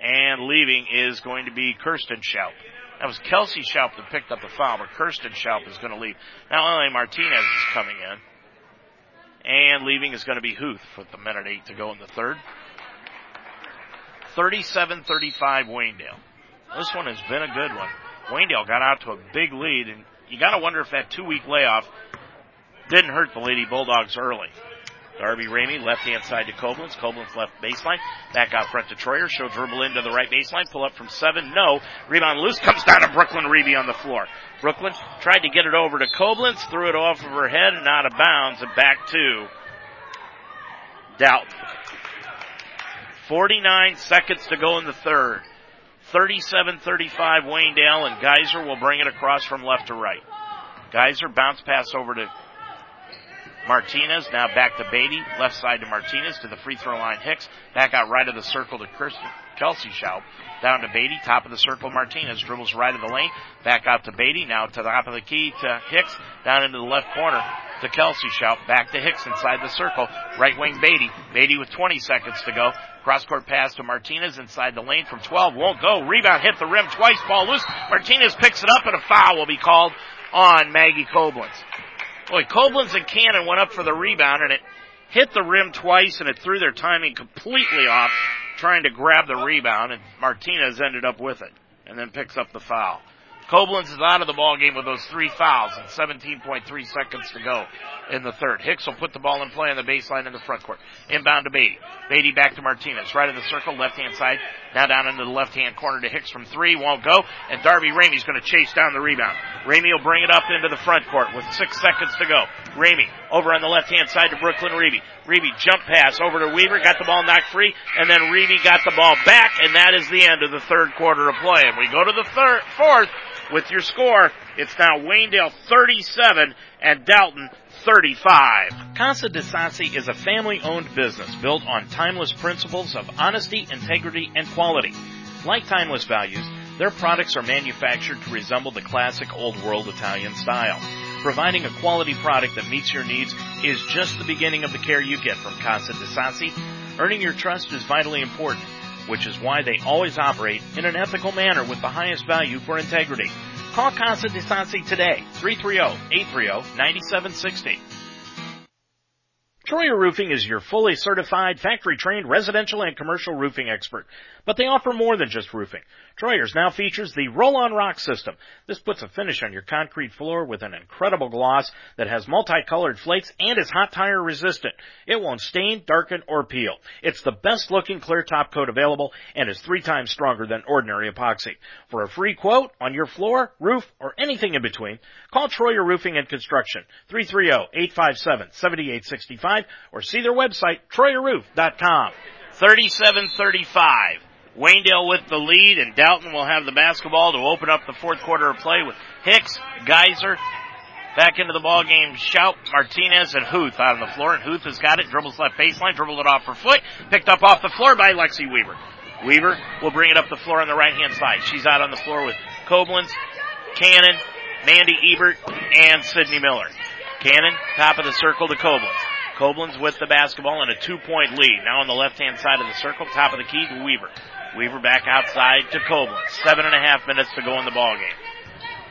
And leaving is going to be Kirsten Schaup. That was Kelsey Schaup that picked up the foul, but Kirsten Schaup is going to leave. Now only Martinez is coming in. And leaving is going to be Huth with the minute eight to go in the third. 37-35 Waynedale. This one has been a good one. Waynedale got out to a big lead, and you got to wonder if that two-week layoff didn't hurt the Lady Bulldogs early. Darby Ramey, left hand side to Koblenz. Koblenz left baseline. Back out front to Troyer. She'll dribble into the right baseline. Pull up from seven. No. Rebound loose. Comes down to Brooklyn Reeby on the floor. Brooklyn tried to get it over to Koblenz. Threw it off of her head and out of bounds and back to Dalton. 49 seconds to go in the third. 37-35 Waynedale and Geyser will bring it across from left to right. Geyser bounce pass over to Martinez. Now back to Beatty. Left side to Martinez to the free throw line Hicks. Back out right of the circle to Kirsten, Kelsey Schaup. Down to Beatty. Top of the circle Martinez. Dribbles right of the lane. Back out to Beatty. Now to the top of the key to Hicks. Down into the left corner to Kelsey Schaup. Back to Hicks inside the circle. Right wing Beatty. Beatty with 20 seconds to go. Cross court pass to Martinez inside the lane from 12. Won't go. Rebound hit the rim twice. Ball loose. Martinez picks it up and a foul will be called on Maggie Koblenz. Boy, Koblenz and Cannon went up for the rebound and it hit the rim twice and it threw their timing completely off trying to grab the rebound and Martinez ended up with it and then picks up the foul. Koblenz is out of the ball game with those three fouls and 17.3 seconds to go in the third. Hicks will put the ball in play on the baseline in the front court. Inbound to Beatty. Beatty back to Martinez. Right of the circle, left hand side. Now down into the left hand corner to Hicks from three. Won't go. And Darby Ramey's going to chase down the rebound. Ramey will bring it up into the front court with six seconds to go. Ramey over on the left hand side to Brooklyn Reeby. Reeby jump pass over to Weaver, got the ball knocked free, and then Reeby got the ball back, and that is the end of the third quarter of play. And we go to the third, fourth with your score. It's now Waynedale 37 and Dalton 35. Casa de Sassi is a family owned business built on timeless principles of honesty, integrity, and quality. Like timeless values, their products are manufactured to resemble the classic old world Italian style. Providing a quality product that meets your needs is just the beginning of the care you get from Casa de Sassi. Earning your trust is vitally important which is why they always operate in an ethical manner with the highest value for integrity. Call Casa de Sassi today, 330-830-9760. Troyer Roofing is your fully certified, factory trained residential and commercial roofing expert. But they offer more than just roofing. Troyer's now features the roll-on rock system. This puts a finish on your concrete floor with an incredible gloss that has multicolored flakes and is hot tire resistant. It won't stain, darken, or peel. It's the best looking clear top coat available and is three times stronger than ordinary epoxy. For a free quote on your floor, roof, or anything in between, call Troyer Roofing and Construction, 330-857-7865 or see their website, TroyerRoof.com. 37-35. Waynedale with the lead, and Dalton will have the basketball to open up the fourth quarter of play with Hicks, Geyser, back into the ball game. Schaup, Martinez, and Huth out on the floor, and Huth has got it. Dribbles left baseline, dribbled it off her foot, picked up off the floor by Lexi Weaver. Weaver will bring it up the floor on the right hand side. She's out on the floor with Koblenz, Cannon, Mandy Ebert, and Sydney Miller. Cannon, top of the circle to Koblenz. Koblenz with the basketball and a two point lead. Now on the left hand side of the circle, top of the key to Weaver. Weaver back outside to Koblenz. Seven and a half minutes to go in the ball game.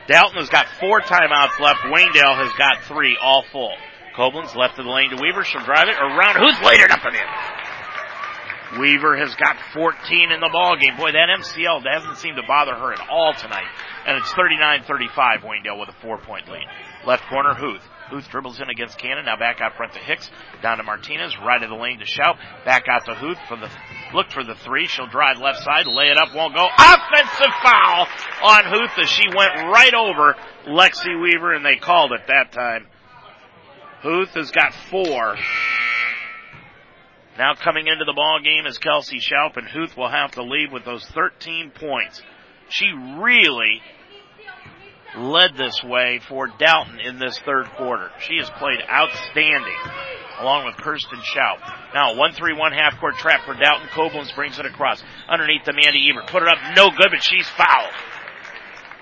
Dalton has got four timeouts left. Waynedale has got three, all full. Koblenz left of the lane to Weaver. She'll drive it around. Who's laid it up and in? Weaver has got 14 in the ball game. Boy, that MCL doesn't seem to bother her at all tonight. And it's 39-35 Waynedale with a four point lead. Left corner, Huth. Huth dribbles in against Cannon. Now back out front to Hicks. Down to Martinez. Right of the lane to Schaup. Back out to Huth for the, look for the three. She'll drive left side. Lay it up. Won't go. Offensive foul on Huth as she went right over Lexi Weaver and they called it that time. Huth has got four. Now coming into the ball game is Kelsey Schaup and Huth will have to leave with those 13 points. She really led this way for Dalton in this third quarter. She has played outstanding along with Kirsten Schaup. Now, 1-3-1 half court trap for Dalton. Koblenz brings it across. Underneath the Mandy Ebert. Put it up. No good, but she's fouled.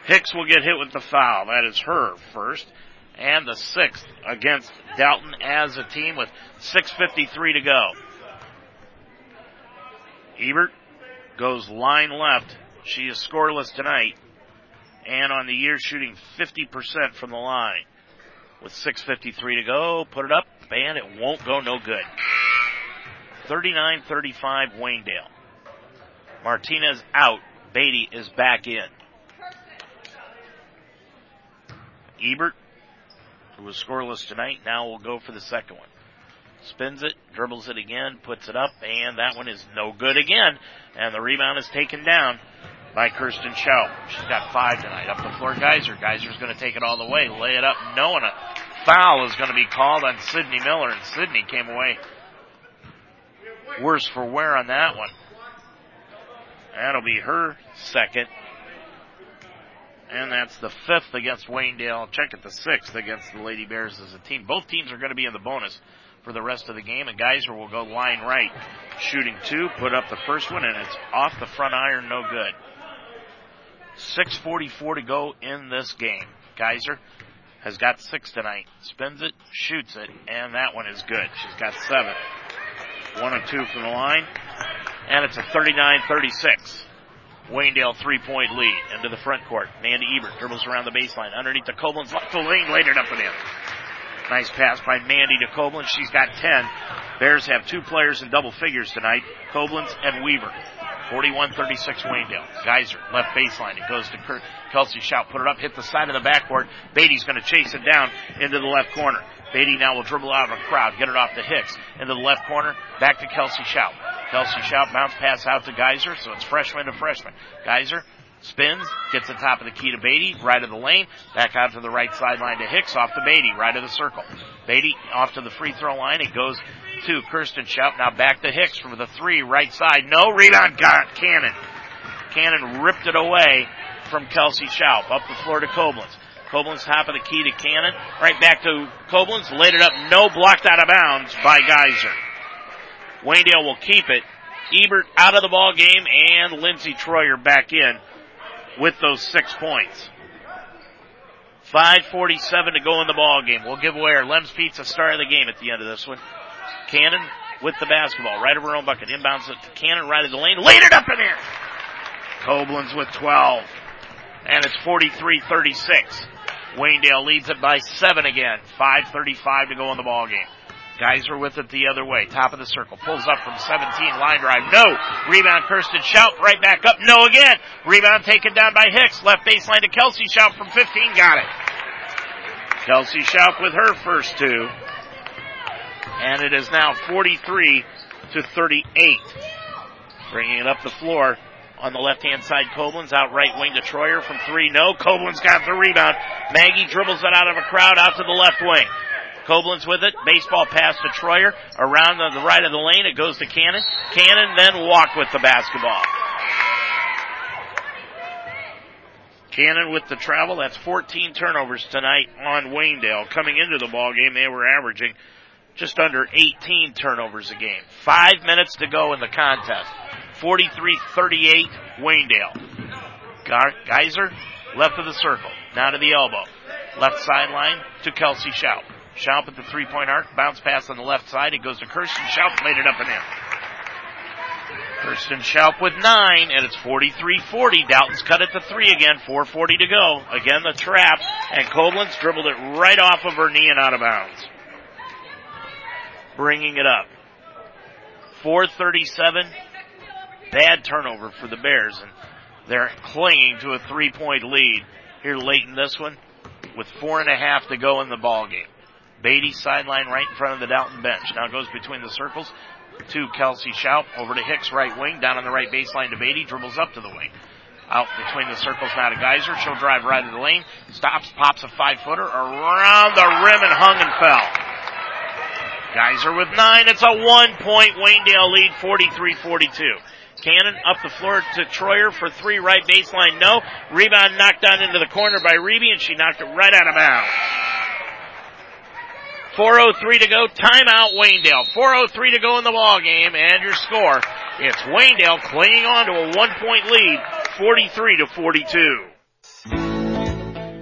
Hicks will get hit with the foul. That is her first. And the sixth against Dalton as a team with 6.53 to go. Ebert goes line left. She is scoreless tonight and on the year shooting 50% from the line. With 6.53 to go, put it up, and it won't go no good. 39-35 Waynedale. Martinez out. Beatty is back in. Ebert, who was scoreless tonight, now will go for the second one. Spins it, dribbles it again, puts it up, and that one is no good again. And the rebound is taken down by Kirsten Schaup. She's got five tonight. Up the floor, Geyser. Geyser's going to take it all the way, lay it up. knowing a foul is going to be called on Sydney Miller, and Sydney came away worse for wear on that one. That'll be her second. And that's the fifth against Waynedale. Check it the sixth against the Lady Bears as a team. Both teams are going to be in the bonus for the rest of the game. And Geyser will go line right, shooting two, put up the first one, and it's off the front iron, no good. 6.44 to go in this game. Geyser has got six tonight. Spins it, shoots it, and that one is good. She's got seven. One and two from the line. And it's a 39-36. Waynedale three point lead into the front court. Mandy Ebert dribbles around the baseline. Underneath the Koblenz left the lane, laid it up and in. Nice pass by Mandy to Koblenz. She's got 10. Bears have two players in double figures tonight. Koblenz and Weaver. 41-36 Waynedale. Geyser, left baseline. It goes to Kurt, Kelsey Schaup. Put it up, hit the side of the backboard. Beatty's gonna chase it down into the left corner. Beatty now will dribble out of a crowd, get it off to Hicks. Into the left corner, back to Kelsey Schaup. Kelsey Schaup bounce pass out to Geyser, so it's freshman to freshman. Geyser spins, gets the top of the key to Beatty, right of the lane, back out to the right sideline to Hicks, off to Beatty, right of the circle. Beatty off to the free throw line, it goes to Kirsten Schaup. Now back to Hicks for the three, right side. No rebound, got Cannon. Cannon ripped it away from Kelsey Schaup. Up the floor to Koblenz. Koblenz top of the key to Cannon. Right back to Koblenz. Laid it up. No blocked out of bounds by Geyser. Waynedale will keep it. Ebert out of the ball game and Lindsey Troyer back in with those six points. 547 to go in the ball game. We'll give away our Lem's Pizza star of the game at the end of this one. Cannon with the basketball, right of her own bucket, inbounds it to Cannon, right of the lane, laid it up in. Koblenz with 12. And it's 43-36. Waynedale leads it by seven again. 5.35 to go in the ball game. Geyser with it the other way. Top of the circle. Pulls up from 17. Line drive. No. Rebound Kirsten Schaup. Right back up. No again. Rebound taken down by Hicks. Left baseline to Kelsey Schaup from 15. Got it. Kelsey Schaup with her first two. And it is now 43 to 38. Bringing it up the floor on the left hand side. Koblenz out right wing to Troyer from three. No. Koblenz got the rebound. Maggie dribbles it out of a crowd out to the left wing. Koblenz with it. Baseball pass to Troyer. Around the right of the lane, it goes to Cannon. Cannon then walked with the basketball. Cannon with the travel. That's 14 turnovers tonight on Waynedale. Coming into the ball game, they were averaging just under 18 turnovers a game. Five minutes to go in the contest. 43-38 Waynedale. Geyser, left of the circle, now to the elbow. Left sideline to Kelsey Schaup. Schaup at the three-point arc, bounce pass on the left side. It goes to Kirsten Schaup, laid it up and in. Kirsten Schaup with nine, and it's 43-40. Dalton's cut it to three again, 4.40 to go. Again, the trap, and Koblenz dribbled it right off of her knee and out of bounds. Bringing it up. 437. Bad turnover for the Bears, and they're clinging to a three-point lead here late in this one with four and a half to go in the ball game. Beatty sideline right in front of the Dalton bench. Now goes between the circles to Kelsey Schaup over to Hicks right wing down on the right baseline to Beatty dribbles up to the wing. Out between the circles now to Geyser. She'll drive right of the lane. Stops, pops a five footer around the rim and hung and fell. Geyser with nine. It's a one point Waynedale lead, 43-42. Cannon up the floor to Troyer for three right baseline. No. Rebound knocked down into the corner by Reeby and she knocked it right out of bounds. 4.03 to go. Timeout Waynedale. 4.03 to go in the ball game and your score. It's Waynedale clinging on to a one point lead, 43 to 42.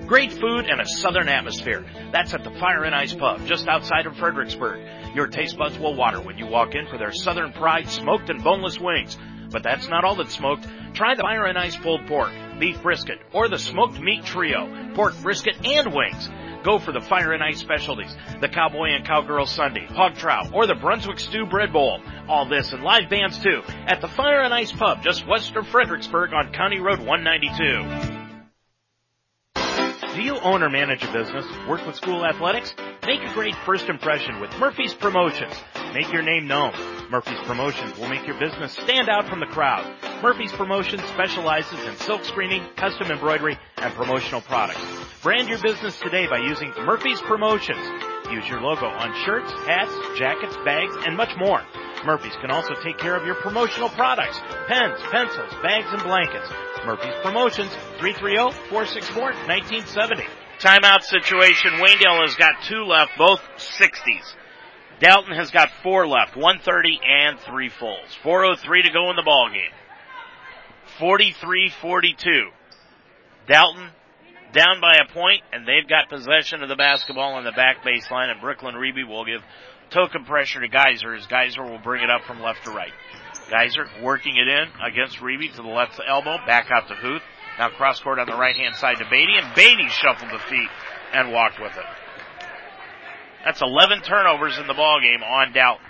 Great food and a southern atmosphere. That's at the Fire and Ice Pub, just outside of Fredericksburg. Your taste buds will water when you walk in for their Southern Pride smoked and boneless wings. But that's not all that's smoked. Try the Fire and Ice pulled pork, beef brisket, or the smoked meat trio, pork brisket and wings. Go for the Fire and Ice specialties, the Cowboy and Cowgirl Sunday, hog trout, or the Brunswick Stew Bread Bowl. All this and live bands too at the Fire and Ice Pub just west of Fredericksburg on County Road 192. Do you own or manage a business? Work with school athletics? Make a great first impression with Murphy's Promotions. Make your name known. Murphy's Promotions will make your business stand out from the crowd. Murphy's Promotions specializes in silk screening, custom embroidery, and promotional products. Brand your business today by using Murphy's Promotions. Use your logo on shirts, hats, jackets, bags, and much more. Murphy's can also take care of your promotional products, pens, pencils, bags, and blankets. Murphy's Promotions, 330-464-1970. Timeout situation. Waynedale has got two left, both 60s. Dalton has got four left, 130 and three fulls. 403 to go in the ball game. 43-42. Dalton down by a point, and they've got possession of the basketball on the back baseline, and Brooklyn Reeby will give token pressure to Geyser as Geyser will bring it up from left to right. Geyser working it in against Reeby to the left elbow, back out to Huth. Now cross court on the right hand side to Beatty, and Beatty shuffled the feet and walked with it. That's 11 turnovers in the ball game on Dalton.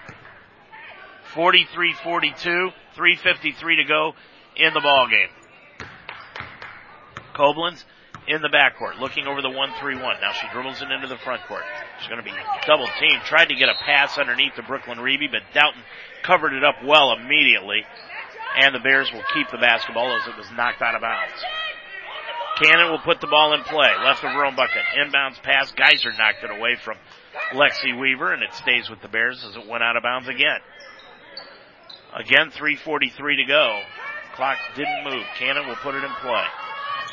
43-42, 3.53 to go in the ball game. Koblenz in the backcourt, looking over the 1-3-1. Now she dribbles it into the front court. She's going to be double teamed. Tried to get a pass underneath the Brooklyn Reeby, but Dalton covered it up well immediately. And the Bears will keep the basketball as it was knocked out of bounds. Cannon will put the ball in play. Left of her own bucket. Inbounds pass. Geyser knocked it away from Lexi Weaver, and it stays with the Bears as it went out of bounds again. Again, 3.43 to go. Clock didn't move. Cannon will put it in play.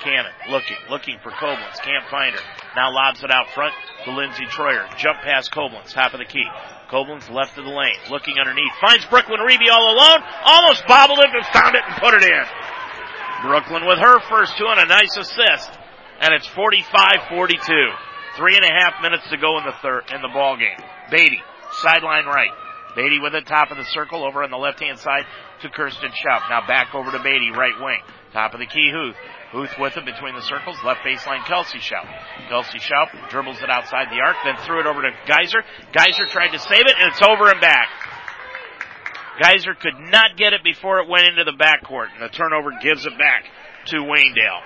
Cannon looking, looking for Koblenz. Can't find her. Now lobs it out front to Lindsey Troyer. Jump past Koblenz, top of the key. Koblenz left of the lane, looking underneath. Finds Brooklyn Reeby all alone. Almost bobbled it, but found it and put it in. Brooklyn with her first two and a nice assist. And it's 45-42. Three and a half minutes to go in the third, in the ball game. Beatty, sideline right. Beatty with the top of the circle over on the left hand side to Kirsten Schaup. Now back over to Beatty, right wing. Top of the key, Huth. Huth with it between the circles. Left baseline, Kelsey Schaup. Kelsey Schaup dribbles it outside the arc, then threw it over to Geyser. Geyser tried to save it, and it's over and back. Geyser could not get it before it went into the backcourt, and the turnover gives it back to Waynedale.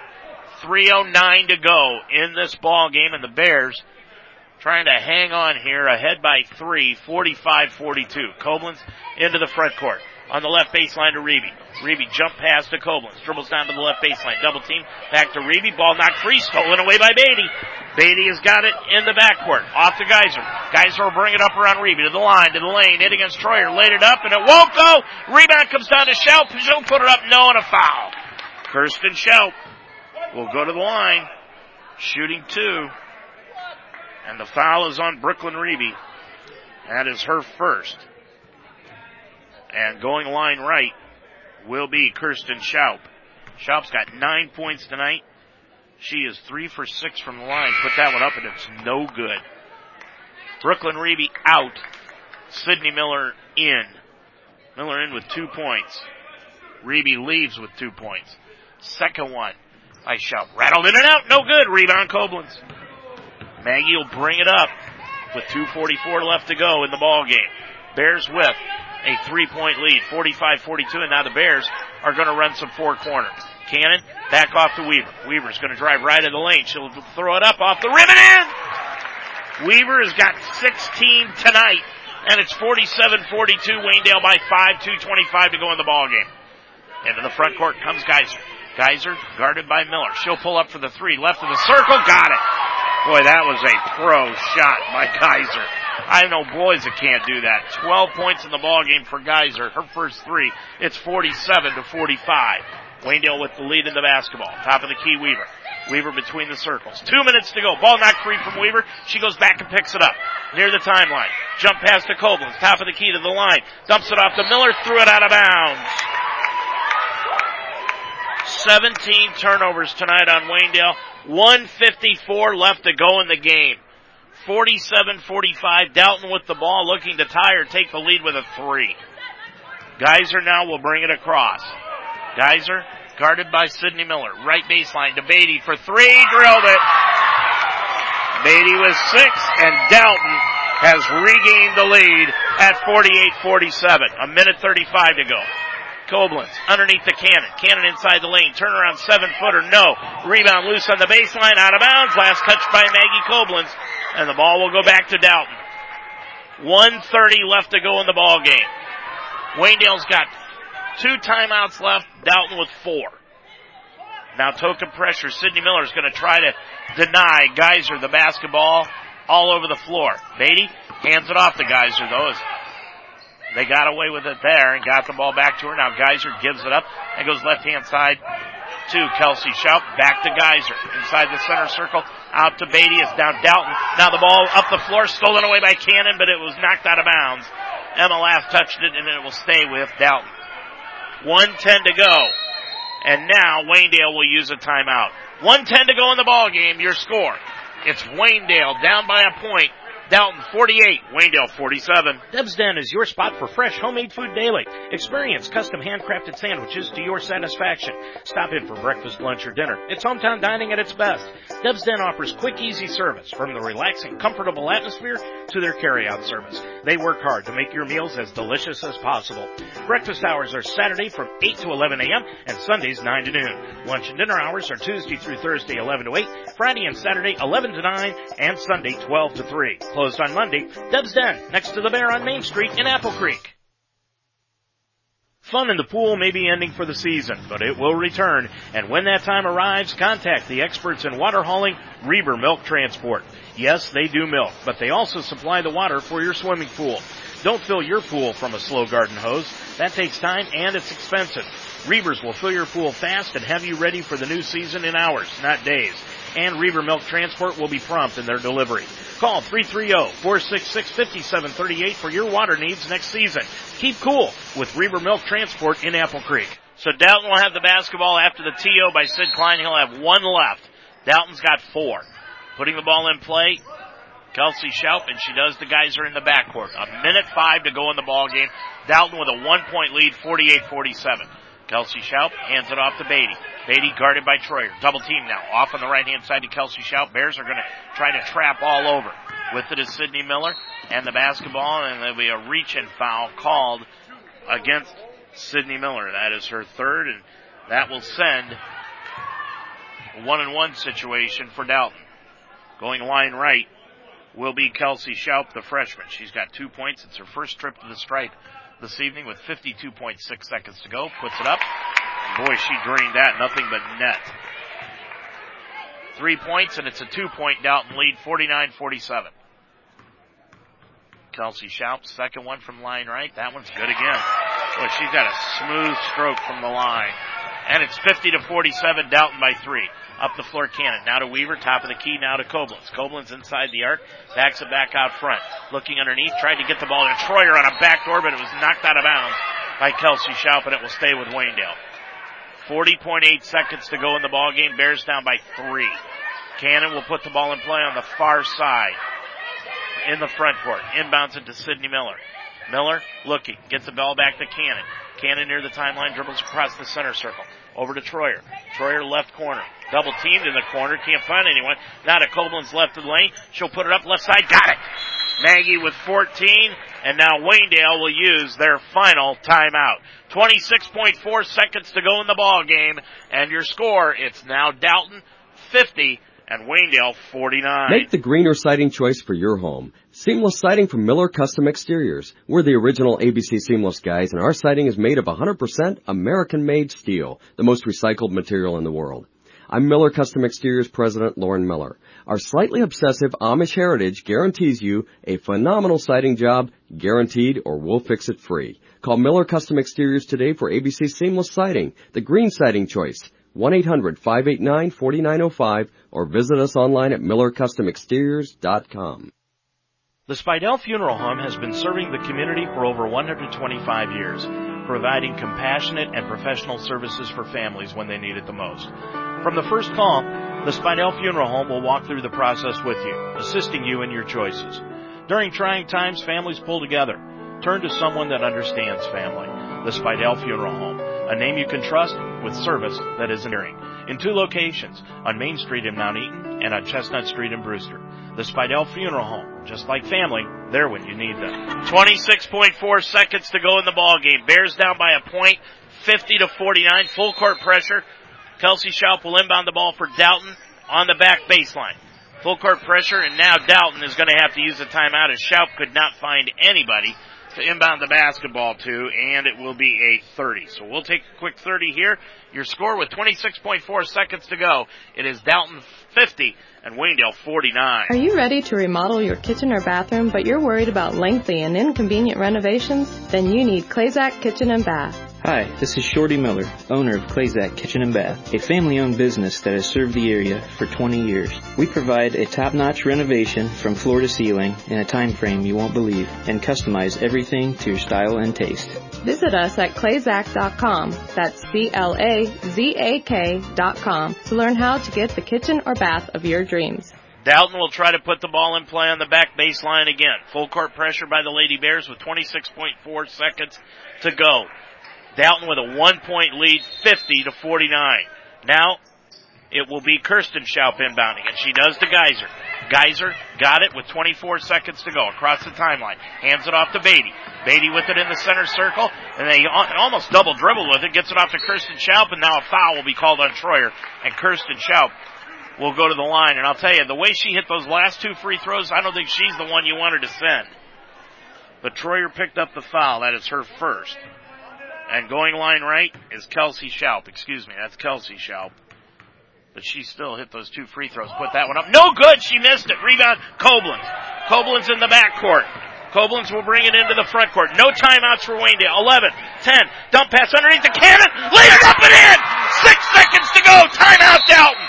3.09 to go in this ball game, and the Bears trying to hang on here, ahead by three, 45-42. Koblenz into the front court. On the left baseline to Reeby. Reeby jump pass to Koblenz. Dribbles down to the left baseline. Double team. Back to Reeby. Ball knocked free. Stolen away by Beatty. Beatty has got it in the backcourt. Off to Geyser. Geyser will bring it up around Reeby to the line, to the lane. Hit against Troyer. Laid it up and it won't go. Rebound comes down to Schaup. She'll put it up. No and a foul. Kirsten Schaup will go to the line. Shooting two. And the foul is on Brooklyn Reeby. That is her first. And going line right will be Kirsten Schaup. Schaup's got nine points tonight. She is three for six from the line. Put that one up and it's no good. Brooklyn Reeby out. Sydney Miller in. Miller in with two points. Reeby leaves with two points. Second one I Schaup. Rattled in and out. No good. Rebound Koblenz. Maggie will bring it up with 2.44 left to go in the ball game. Bears with a three point lead, 45-42, and now the Bears are going to run some four corner. Cannon back off to Weaver. Weaver's going to drive right in the lane. She'll throw it up off the rim and in. Weaver has got 16 tonight, and it's 47-42. Waynedale by five, 2:25 to go in the ball game. Into the front court comes Geyser. Geyser guarded by Miller. She'll pull up for the three. Left of the circle. Got it. Boy, that was a pro shot by Geyser. I know boys that can't do that. 12 points in the ball game for Geyser. Her first three. It's 47 to 45. Waynedale with the lead in the basketball. Top of the key, Weaver. Weaver between the circles. Two minutes to go. Ball knocked free from Weaver. She goes back and picks it up. Near the timeline. Jump pass to Koblenz. Top of the key to the line. Dumps it off to Miller. Threw it out of bounds. 17 turnovers tonight on Waynedale. 154 left to go in the game. 47-45. Dalton with the ball looking to tie or take the lead with a three. Geyser now will bring it across. Geyser guarded by Sydney Miller. Right baseline to Beatty for three. Drilled it. Beatty with six and Dalton has regained the lead at 48-47. A minute 35 to go. Koblenz underneath the cannon. Cannon inside the lane. Turnaround seven footer. No. Rebound loose on the baseline. Out of bounds. Last touch by Maggie Koblenz. And the ball will go back to Dalton. 130 left to go in the ball game. Waynedale's got two timeouts left. Dalton with four. Now token pressure. Sydney Miller is going to try to deny Geyser the basketball all over the floor. Beatty hands it off to Geyser though. They got away with it there and got the ball back to her. Now Geyser gives it up and goes left hand side to Kelsey Schaup. Back to Geyser. Inside the center circle. Out to Beatty. It's down Dalton. Now the ball up the floor. Stolen away by Cannon, but it was knocked out of bounds. Emma Lath touched it and it will stay with Dalton. 110 to go. And now Waynedale will use a timeout. 110 to go in the ball game. Your score. It's Waynedale down by a point Dalton 48, Waynedale 47. Deb's Den is your spot for fresh homemade food daily. Experience custom handcrafted sandwiches to your satisfaction. Stop in for breakfast, lunch, or dinner. It's hometown dining at its best. Deb's Den offers quick, easy service from the relaxing, comfortable atmosphere to their carryout service. They work hard to make your meals as delicious as possible. Breakfast hours are Saturday from 8 to 11 a.m. and Sundays 9 to noon. Lunch and dinner hours are Tuesday through Thursday 11 to 8, Friday and Saturday 11 to 9, and Sunday 12 to 3. Closed on Monday, Deb's Den, next to the Bear on Main Street in Apple Creek. Fun in the pool may be ending for the season, but it will return. And when that time arrives, contact the experts in water hauling, Reber Milk Transport. Yes, they do milk, but they also supply the water for your swimming pool. Don't fill your pool from a slow garden hose. That takes time and it's expensive. Rebers will fill your pool fast and have you ready for the new season in hours, not days and Reber Milk Transport will be prompt in their delivery. Call 330-466-5738 for your water needs next season. Keep cool with Reber Milk Transport in Apple Creek. So Dalton will have the basketball after the TO by Sid Klein. He'll have one left. Dalton's got four. Putting the ball in play, Kelsey Schaup, and she does the guys are in the backcourt. A minute five to go in the ball game. Dalton with a one point lead, 48-47. Kelsey Schaup hands it off to Beatty. Beatty guarded by Troyer. Double team now. Off on the right hand side to Kelsey Schaup. Bears are going to try to trap all over. With it is Sydney Miller and the basketball, and there'll be a reach and foul called against Sydney Miller. That is her third, and that will send one and one situation for Dalton. Going line right will be Kelsey Schaup, the freshman. She's got two points. It's her first trip to the stripe this evening with 52.6 seconds to go. Puts it up. Boy, she drained that. Nothing but net. Three points, and it's a two point Dalton lead, 49-47. Kelsey Schaup, second one from line right. That one's good again. Boy, she's got a smooth stroke from the line. And it's 50 to 47, Dalton by three. Up the floor cannon. Now to Weaver, top of the key, now to Koblenz. Koblenz inside the arc, backs it back out front. Looking underneath, tried to get the ball to Troyer on a backdoor, but it was knocked out of bounds by Kelsey Schaup, and it will stay with Waynedale. 40.8 seconds to go in the ball game. Bears down by three. Cannon will put the ball in play on the far side in the front court. Inbounds into to Sydney Miller. Miller looking, gets the ball back to Cannon. Cannon near the timeline, dribbles across the center circle. Over to Troyer. Troyer left corner. Double teamed in the corner, can't find anyone. Now to Koblenz left of the lane. She'll put it up left side, got it! Maggie with 14, and now Waynedale will use their final timeout. 26.4 seconds to go in the ball game, and your score, it's now Dalton 50 and Waynedale 49. Make the greener siding choice for your home. Seamless siding from Miller Custom Exteriors. We're the original ABC Seamless guys and our siding is made of 100% American made steel, the most recycled material in the world. I'm Miller Custom Exteriors President Lauren Miller. Our slightly obsessive Amish heritage guarantees you a phenomenal siding job, guaranteed or we'll fix it free. Call Miller Custom Exteriors today for ABC Seamless Siding, the green siding choice. 1-800-589-4905 or visit us online at millercustomexteriors.com. The Spidell Funeral Home has been serving the community for over 125 years, providing compassionate and professional services for families when they need it the most. From the first call, the Spidell Funeral Home will walk through the process with you, assisting you in your choices. During trying times, families pull together. Turn to someone that understands family. The Spidell Funeral Home, a name you can trust with service that is enduring. In two locations, on Main Street in Mount Eaton and on Chestnut Street in Brewster. The Spidell Funeral Home, just like family, they're when you need them. 26.4 seconds to go in the ball game. Bears down by a point, 50 to 49, full court pressure. Kelsey Schaup will inbound the ball for Dalton on the back baseline. Full court pressure, and now Dalton is going to have to use the timeout as Schaup could not find anybody to inbound the basketball to, and it will be a 30. So we'll take a quick 30 here. Your score with 26.4 seconds to go. It is Dalton 50 and Waynedale 49. Are you ready to remodel your kitchen or bathroom, but you're worried about lengthy and inconvenient renovations? Then you need Clazak Kitchen and Bath. Hi, this is Shorty Miller, owner of Clazak Kitchen and Bath, a family-owned business that has served the area for 20 years. We provide a top-notch renovation from floor to ceiling in a time frame you won't believe and customize everything to your style and taste. Visit us at clazak.com, that's C-L-A-Z-A-K dot com, to learn how to get the kitchen or bath of your dreams. Dalton will try to put the ball in play on the back baseline again. Full court pressure by the Lady Bears with 26.4 seconds to go. Dalton with a one point lead, 50 to 49. Now, it will be Kirsten Schaup inbounding, and she does to Geyser. Geyser got it with 24 seconds to go across the timeline. Hands it off to Beatty. Beatty with it in the center circle, and they almost double dribble with it. Gets it off to Kirsten Schaup, and now a foul will be called on Troyer. And Kirsten Schaup will go to the line. And I'll tell you, the way she hit those last two free throws, I don't think she's the one you wanted to send. But Troyer picked up the foul. That is her first. And going line right is Kelsey Schaup. Excuse me, that's Kelsey Schaup. But she still hit those two free throws. Put that one up. No good. She missed it. Rebound. Koblenz. Koblenz in the backcourt. Koblenz will bring it into the front court. No timeouts for Waynedale. 11, 10. Dump pass underneath the Cannon. Laid it up and in. Six seconds to go. Timeout Dalton.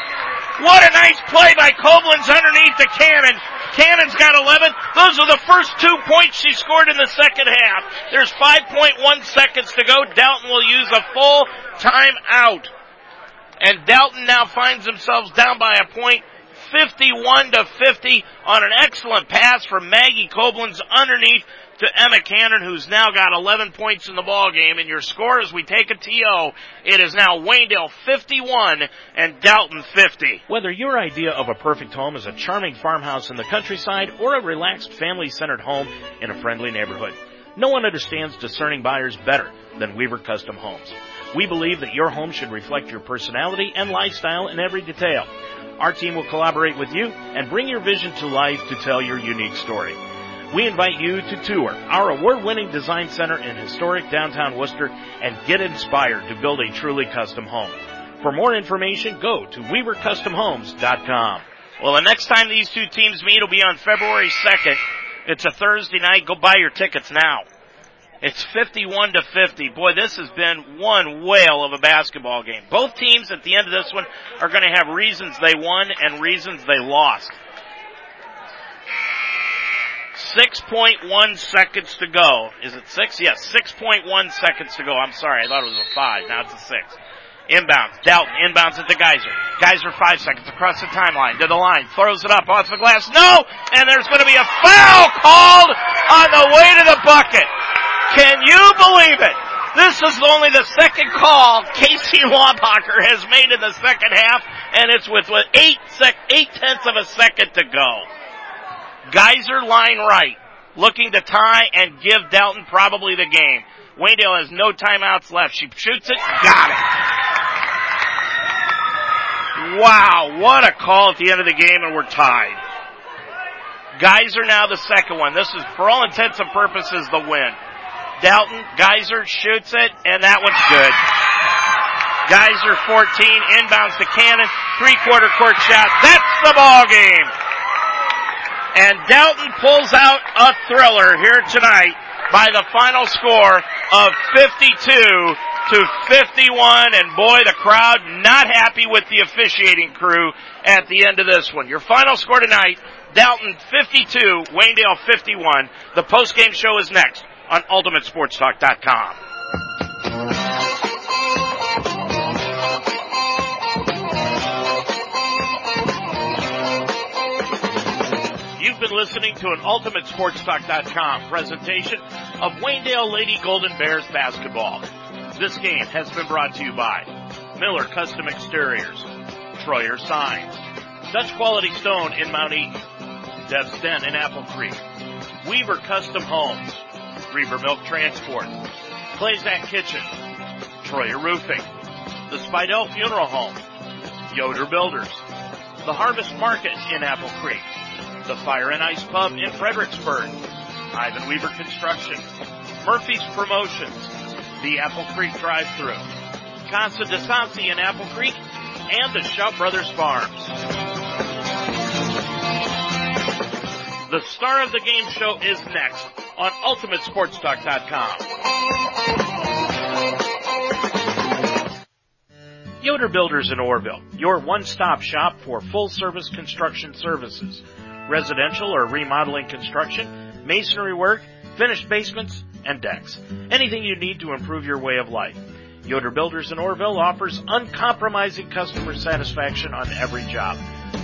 What a nice play by Koblenz underneath the Cannon. Cannon's got 11. Those are the first two points she scored in the second half. There's 5.1 seconds to go. Dalton will use a full timeout. And Dalton now finds themselves down by a point, 51 to 50 on an excellent pass from Maggie Koblenz underneath to Emma Cannon, who's now got 11 points in the ball game. And your score as we take a TO, it is now Waynedale 51 and Dalton 50. Whether your idea of a perfect home is a charming farmhouse in the countryside or a relaxed family-centered home in a friendly neighborhood, no one understands discerning buyers better than Weaver Custom Homes. We believe that your home should reflect your personality and lifestyle in every detail. Our team will collaborate with you and bring your vision to life to tell your unique story. We invite you to tour our award-winning design center in historic downtown Wooster and get inspired to build a truly custom home. For more information, go to weavercustomhomes.com. Well, the next time these two teams meet will be on February 2nd. It's a Thursday night. Go buy your tickets now. It's 51 to 50. Boy, this has been one whale of a basketball game. Both teams at the end of this one are going to have reasons they won and reasons they lost. 6.1 seconds to go. Is it six? Yes, 6.1 seconds to go. I'm sorry, I thought it was a five. Now it's a six. Inbounds. Dalton inbounds it to Geyser. Geyser five seconds across the timeline to the line. Throws it up off the glass. No! And there's going to be a foul called on the way to the bucket. Can you believe it? This is only the second call Casey Laubacher has made in the second half, and it's with, with eight sec, eight tenths of a second to go. Geyser line right, looking to tie and give Dalton probably the game. Waynedale has no timeouts left. She shoots it, got it. Wow, what a call at the end of the game and we're tied. Geyser now the second one. This is, for all intents and purposes, the win. Dalton, Geyser shoots it, and that one's good. Geyser 14, inbounds to Cannon, three quarter court shot. That's the ball game. And Dalton pulls out a thriller here tonight by the final score of 52 to 51. And boy, the crowd not happy with the officiating crew at the end of this one. Your final score tonight, Dalton 52, Waynedale 51. The post-game show is next on UltimateSportsTalk.com. been listening to an UltimateSportsTalk.com presentation of Waynedale Lady Golden Bears basketball. This game has been brought to you by Miller Custom Exteriors, Troyer Signs, Dutch Quality Stone in Mount Eaton, Dev's Den in Apple Creek, Weaver Custom Homes, Reaver Milk Transport, Clazak Kitchen, Troyer Roofing, the Spidell Funeral Home, Yoder Builders, the Harvest Market in Apple Creek, the Fire and Ice Pub in Fredericksburg, Ivan Weaver Construction, Murphy's Promotions, the Apple Creek Drive-Thru, Casa de Sansi in Apple Creek, and the Shout Brothers Farms. The star of the game show is next on UltimateSportsTalk.com. Yoder Builders in Orrville, your one-stop shop for full-service construction services. Residential or remodeling construction, masonry work, finished basements, and decks. Anything you need to improve your way of life. Yoder Builders in Orrville offers uncompromising customer satisfaction on every job.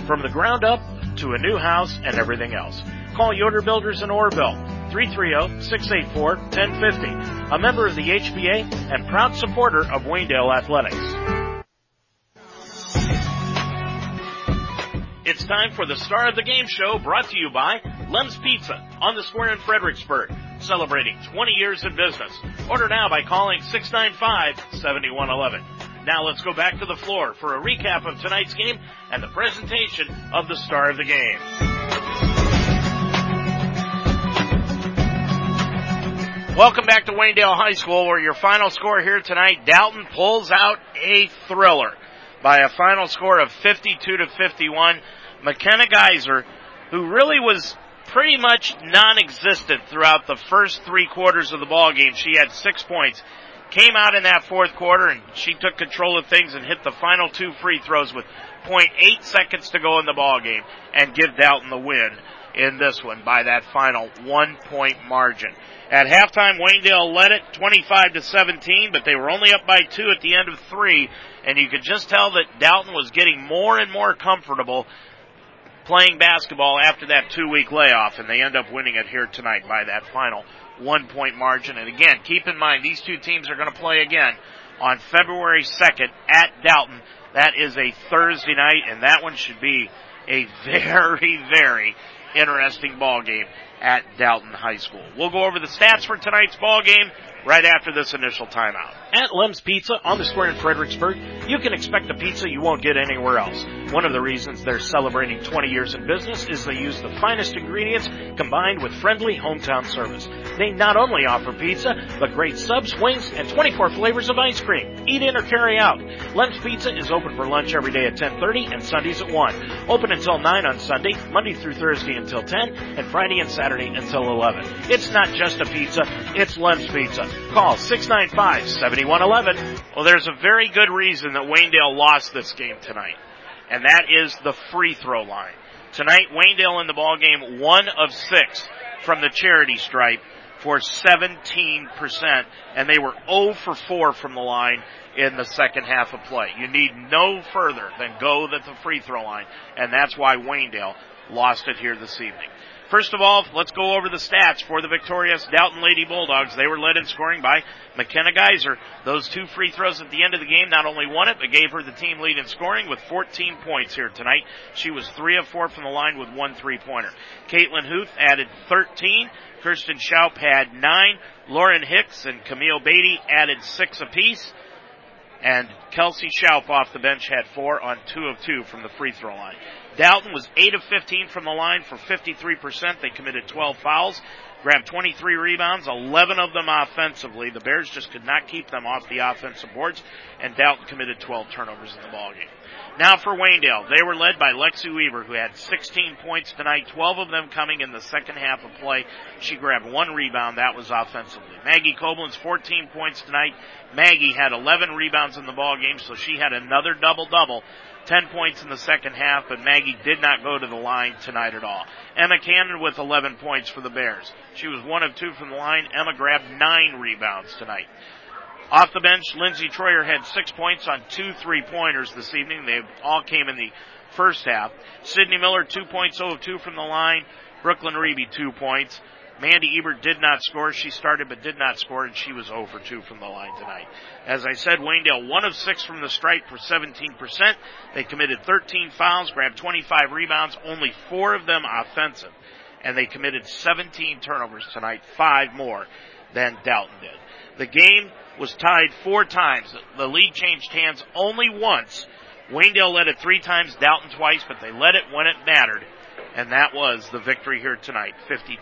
From the ground up to a new house and everything else. Call Yoder Builders in Orrville 330-684-1050. A member of the HBA and proud supporter of Waynedale Athletics. It's time for the star of the game show brought to you by Lem's Pizza on the square in Fredericksburg, celebrating 20 years in business. Order now by calling 695-7111. Now let's go back to the floor for a recap of tonight's game and the presentation of the star of the game. Welcome back to Waynedale High School where your final score here tonight, Dalton pulls out a thriller by a final score of 52 to 51. McKenna Geyser, who really was pretty much non-existent throughout the first three quarters of the ball game. She had six points. Came out in that fourth quarter and she took control of things and hit the final two free throws with 0.8 seconds to go in the ball game and give Dalton the win in this one by that final one point margin. At halftime, Waynedale led it 25 to 17, but they were only up by two at the end of three, and you could just tell that Dalton was getting more and more comfortable playing basketball after that two week layoff and they end up winning it here tonight by that final one point margin. And again, keep in mind these two teams are going to play again on February 2nd at Dalton. That is a Thursday night and that one should be a <laughs> very, very interesting ball game at Dalton High School. We'll go over the stats for tonight's ball game right after this initial timeout. At Lem's Pizza on the square in Fredericksburg, you can expect a pizza you won't get anywhere else. One of the reasons they're celebrating 20 years in business is they use the finest ingredients combined with friendly hometown service. They not only offer pizza, but great subs, wings, and 24 flavors of ice cream. Eat in or carry out. Lem's Pizza is open for lunch every day at 10:30 and Sundays at 1. Open until 9 on Sunday, Monday through Thursday until 10, and Friday and Saturday until 11. It's not just a pizza, it's Lem's Pizza. Call 695-7111. Well, there's a very good reason that Waynedale lost this game tonight, and that is the free throw line. Tonight, Waynedale in the ball game, one of six from the charity stripe for 17%, and they were 0 for 4 from the line in the second half of play. You need no further than go at the free throw line, and that's why Waynedale lost it here this evening. First of all, let's go over the stats for the victorious Dalton Lady Bulldogs. They were led in scoring by McKenna Geyser. Those two free throws at the end of the game not only won it, but gave her the team lead in scoring with 14 points here tonight. She was three of four from the line with one three pointer. Caitlin Huth added 13. Kirsten Schaup had nine. Lauren Hicks and Camille Beatty added six apiece. And Kelsey Schaup off the bench had four on two of two from the free throw line. Dalton was 8 of 15 from the line for 53%. They committed 12 fouls, grabbed 23 rebounds, 11 of them offensively. The Bears just could not keep them off the offensive boards, and Dalton committed 12 turnovers in the ballgame. Now for Waynedale. They were led by Lexi Weaver, who had 16 points tonight, 12 of them coming in the second half of play. She grabbed one rebound. That was offensively. Maggie Koblenz, 14 points tonight. Maggie had 11 rebounds in the ball game, so she had another double-double 10 points in the second half, but Maggie did not go to the line tonight at all. Emma Cannon with 11 points for the Bears. She was one of two from the line. Emma grabbed nine rebounds tonight. Off the bench, Lindsay Troyer had six points on two three pointers this evening. They all came in the first half. Sydney Miller, two points, 0 of 2 from the line. Brooklyn Reeby, two points. Mandy Ebert did not score. She started but did not score, and she was oh over 2 from the line tonight. As I said, Waynedale 1 of 6 from the stripe for 17%. They committed 13 fouls, grabbed 25 rebounds, only 4 of them offensive. And they committed 17 turnovers tonight, 5 more than Dalton did. The game was tied 4 times. The lead changed hands only once. Waynedale led it 3 times, Dalton twice, but they led it when it mattered. And that was the victory here tonight, 52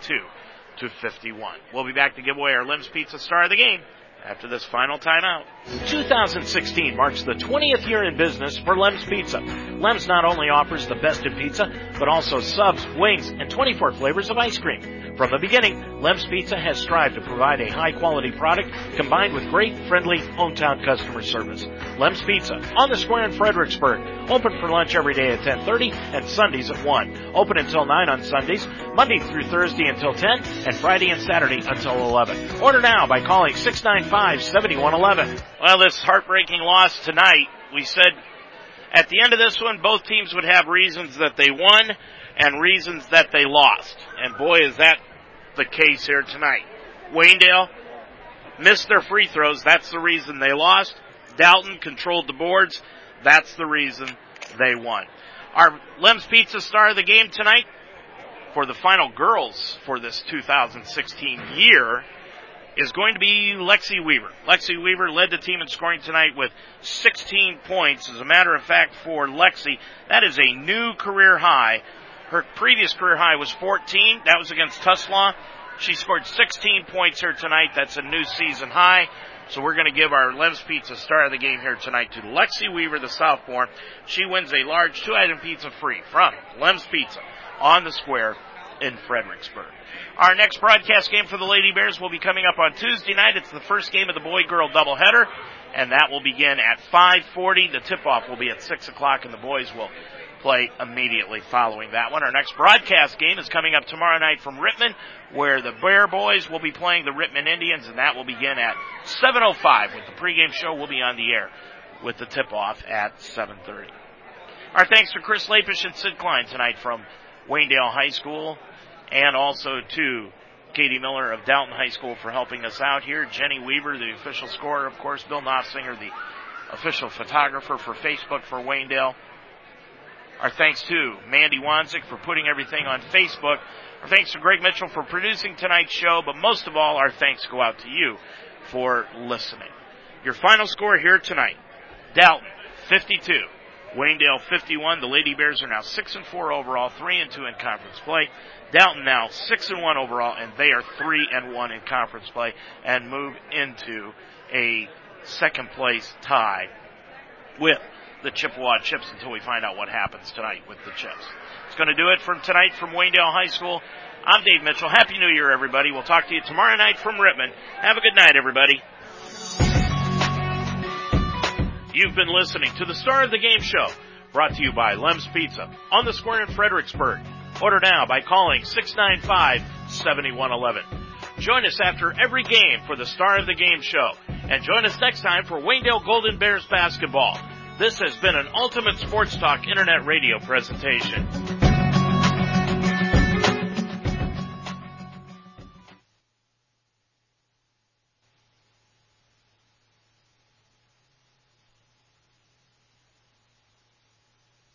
to 51. We'll be back to give away our Lem's Pizza star of the game after this final timeout. 2016 marks the 20th year in business for Lem's Pizza. Lem's not only offers the best in pizza, but also subs, wings, and 24 flavors of ice cream. From the beginning, Lem's Pizza has strived to provide a high quality product combined with great, friendly, hometown customer service. Lem's Pizza on the square in Fredericksburg. Open for lunch every day at 10:30 and Sundays at 1. Open until 9 on Sundays, Monday through Thursday until 10, and Friday and Saturday until 11. Order now by calling 695-7111. Well, this heartbreaking loss tonight, we said at the end of this one, both teams would have reasons that they won and reasons that they lost. And boy, is that the case here tonight. Waynedale missed their free throws. That's the reason they lost. Dalton controlled the boards. That's the reason they won. Our Lem's Pizza star of the game tonight for the final girls for this 2016 year is going to be Lexi Weaver. Lexi Weaver led the team in scoring tonight with 16 points. As a matter of fact, for Lexi, that is a new career high her previous career high was 14. That was against Tuslaw. She scored 16 points here tonight. That's a new season high. So we're going to give our Lem's Pizza star of the game here tonight to Lexi Weaver, the sophomore. She wins a large two-item pizza free from Lem's Pizza on the square in Fredericksburg. Our next broadcast game for the Lady Bears will be coming up on Tuesday night. It's the first game of the boy-girl doubleheader, and that will begin at 5:40. The tip-off will be at 6 o'clock, and the boys will play immediately following that one. Our next broadcast game is coming up tomorrow night from Rittman, where the Bear Boys will be playing the Rittman Indians, and that will begin at 7.05 with the pregame show. we'll be on the air with the tip-off at 7.30. Our thanks to Chris Lapish and Sid Klein tonight from Waynedale High School, and also to Katie Miller of Dalton High School for helping us out here. Jenny Weaver, the official scorer, of course. Bill Nossinger, the official photographer for Facebook for Waynedale. Our thanks to Mandy Wanzik for putting everything on Facebook. Our thanks to Greg Mitchell for producing tonight's show, but most of all, our thanks go out to you for listening. Your final score here tonight. Dalton, 52. Waynedale 51. The Lady Bears are now 6 and 4 overall, 3 and 2 in conference play. Dalton now 6 and 1 overall, and they are 3 and 1 in conference play and move into a second place tie with the Chippewa Chips until we find out what happens tonight with the Chips. It's going to do it from tonight from Waynedale High School. I'm Dave Mitchell. Happy New Year, everybody. We'll talk to you tomorrow night from Rittman. Have a good night, everybody. You've been listening to the Star of the Game show, brought to you by Lem's Pizza on the square in Fredericksburg. Order now by calling 695-7111. Join us after every game for the Star of the Game show, and join us next time for Waynedale Golden Bears basketball. This has been an Ultimate Sports Talk Internet Radio presentation.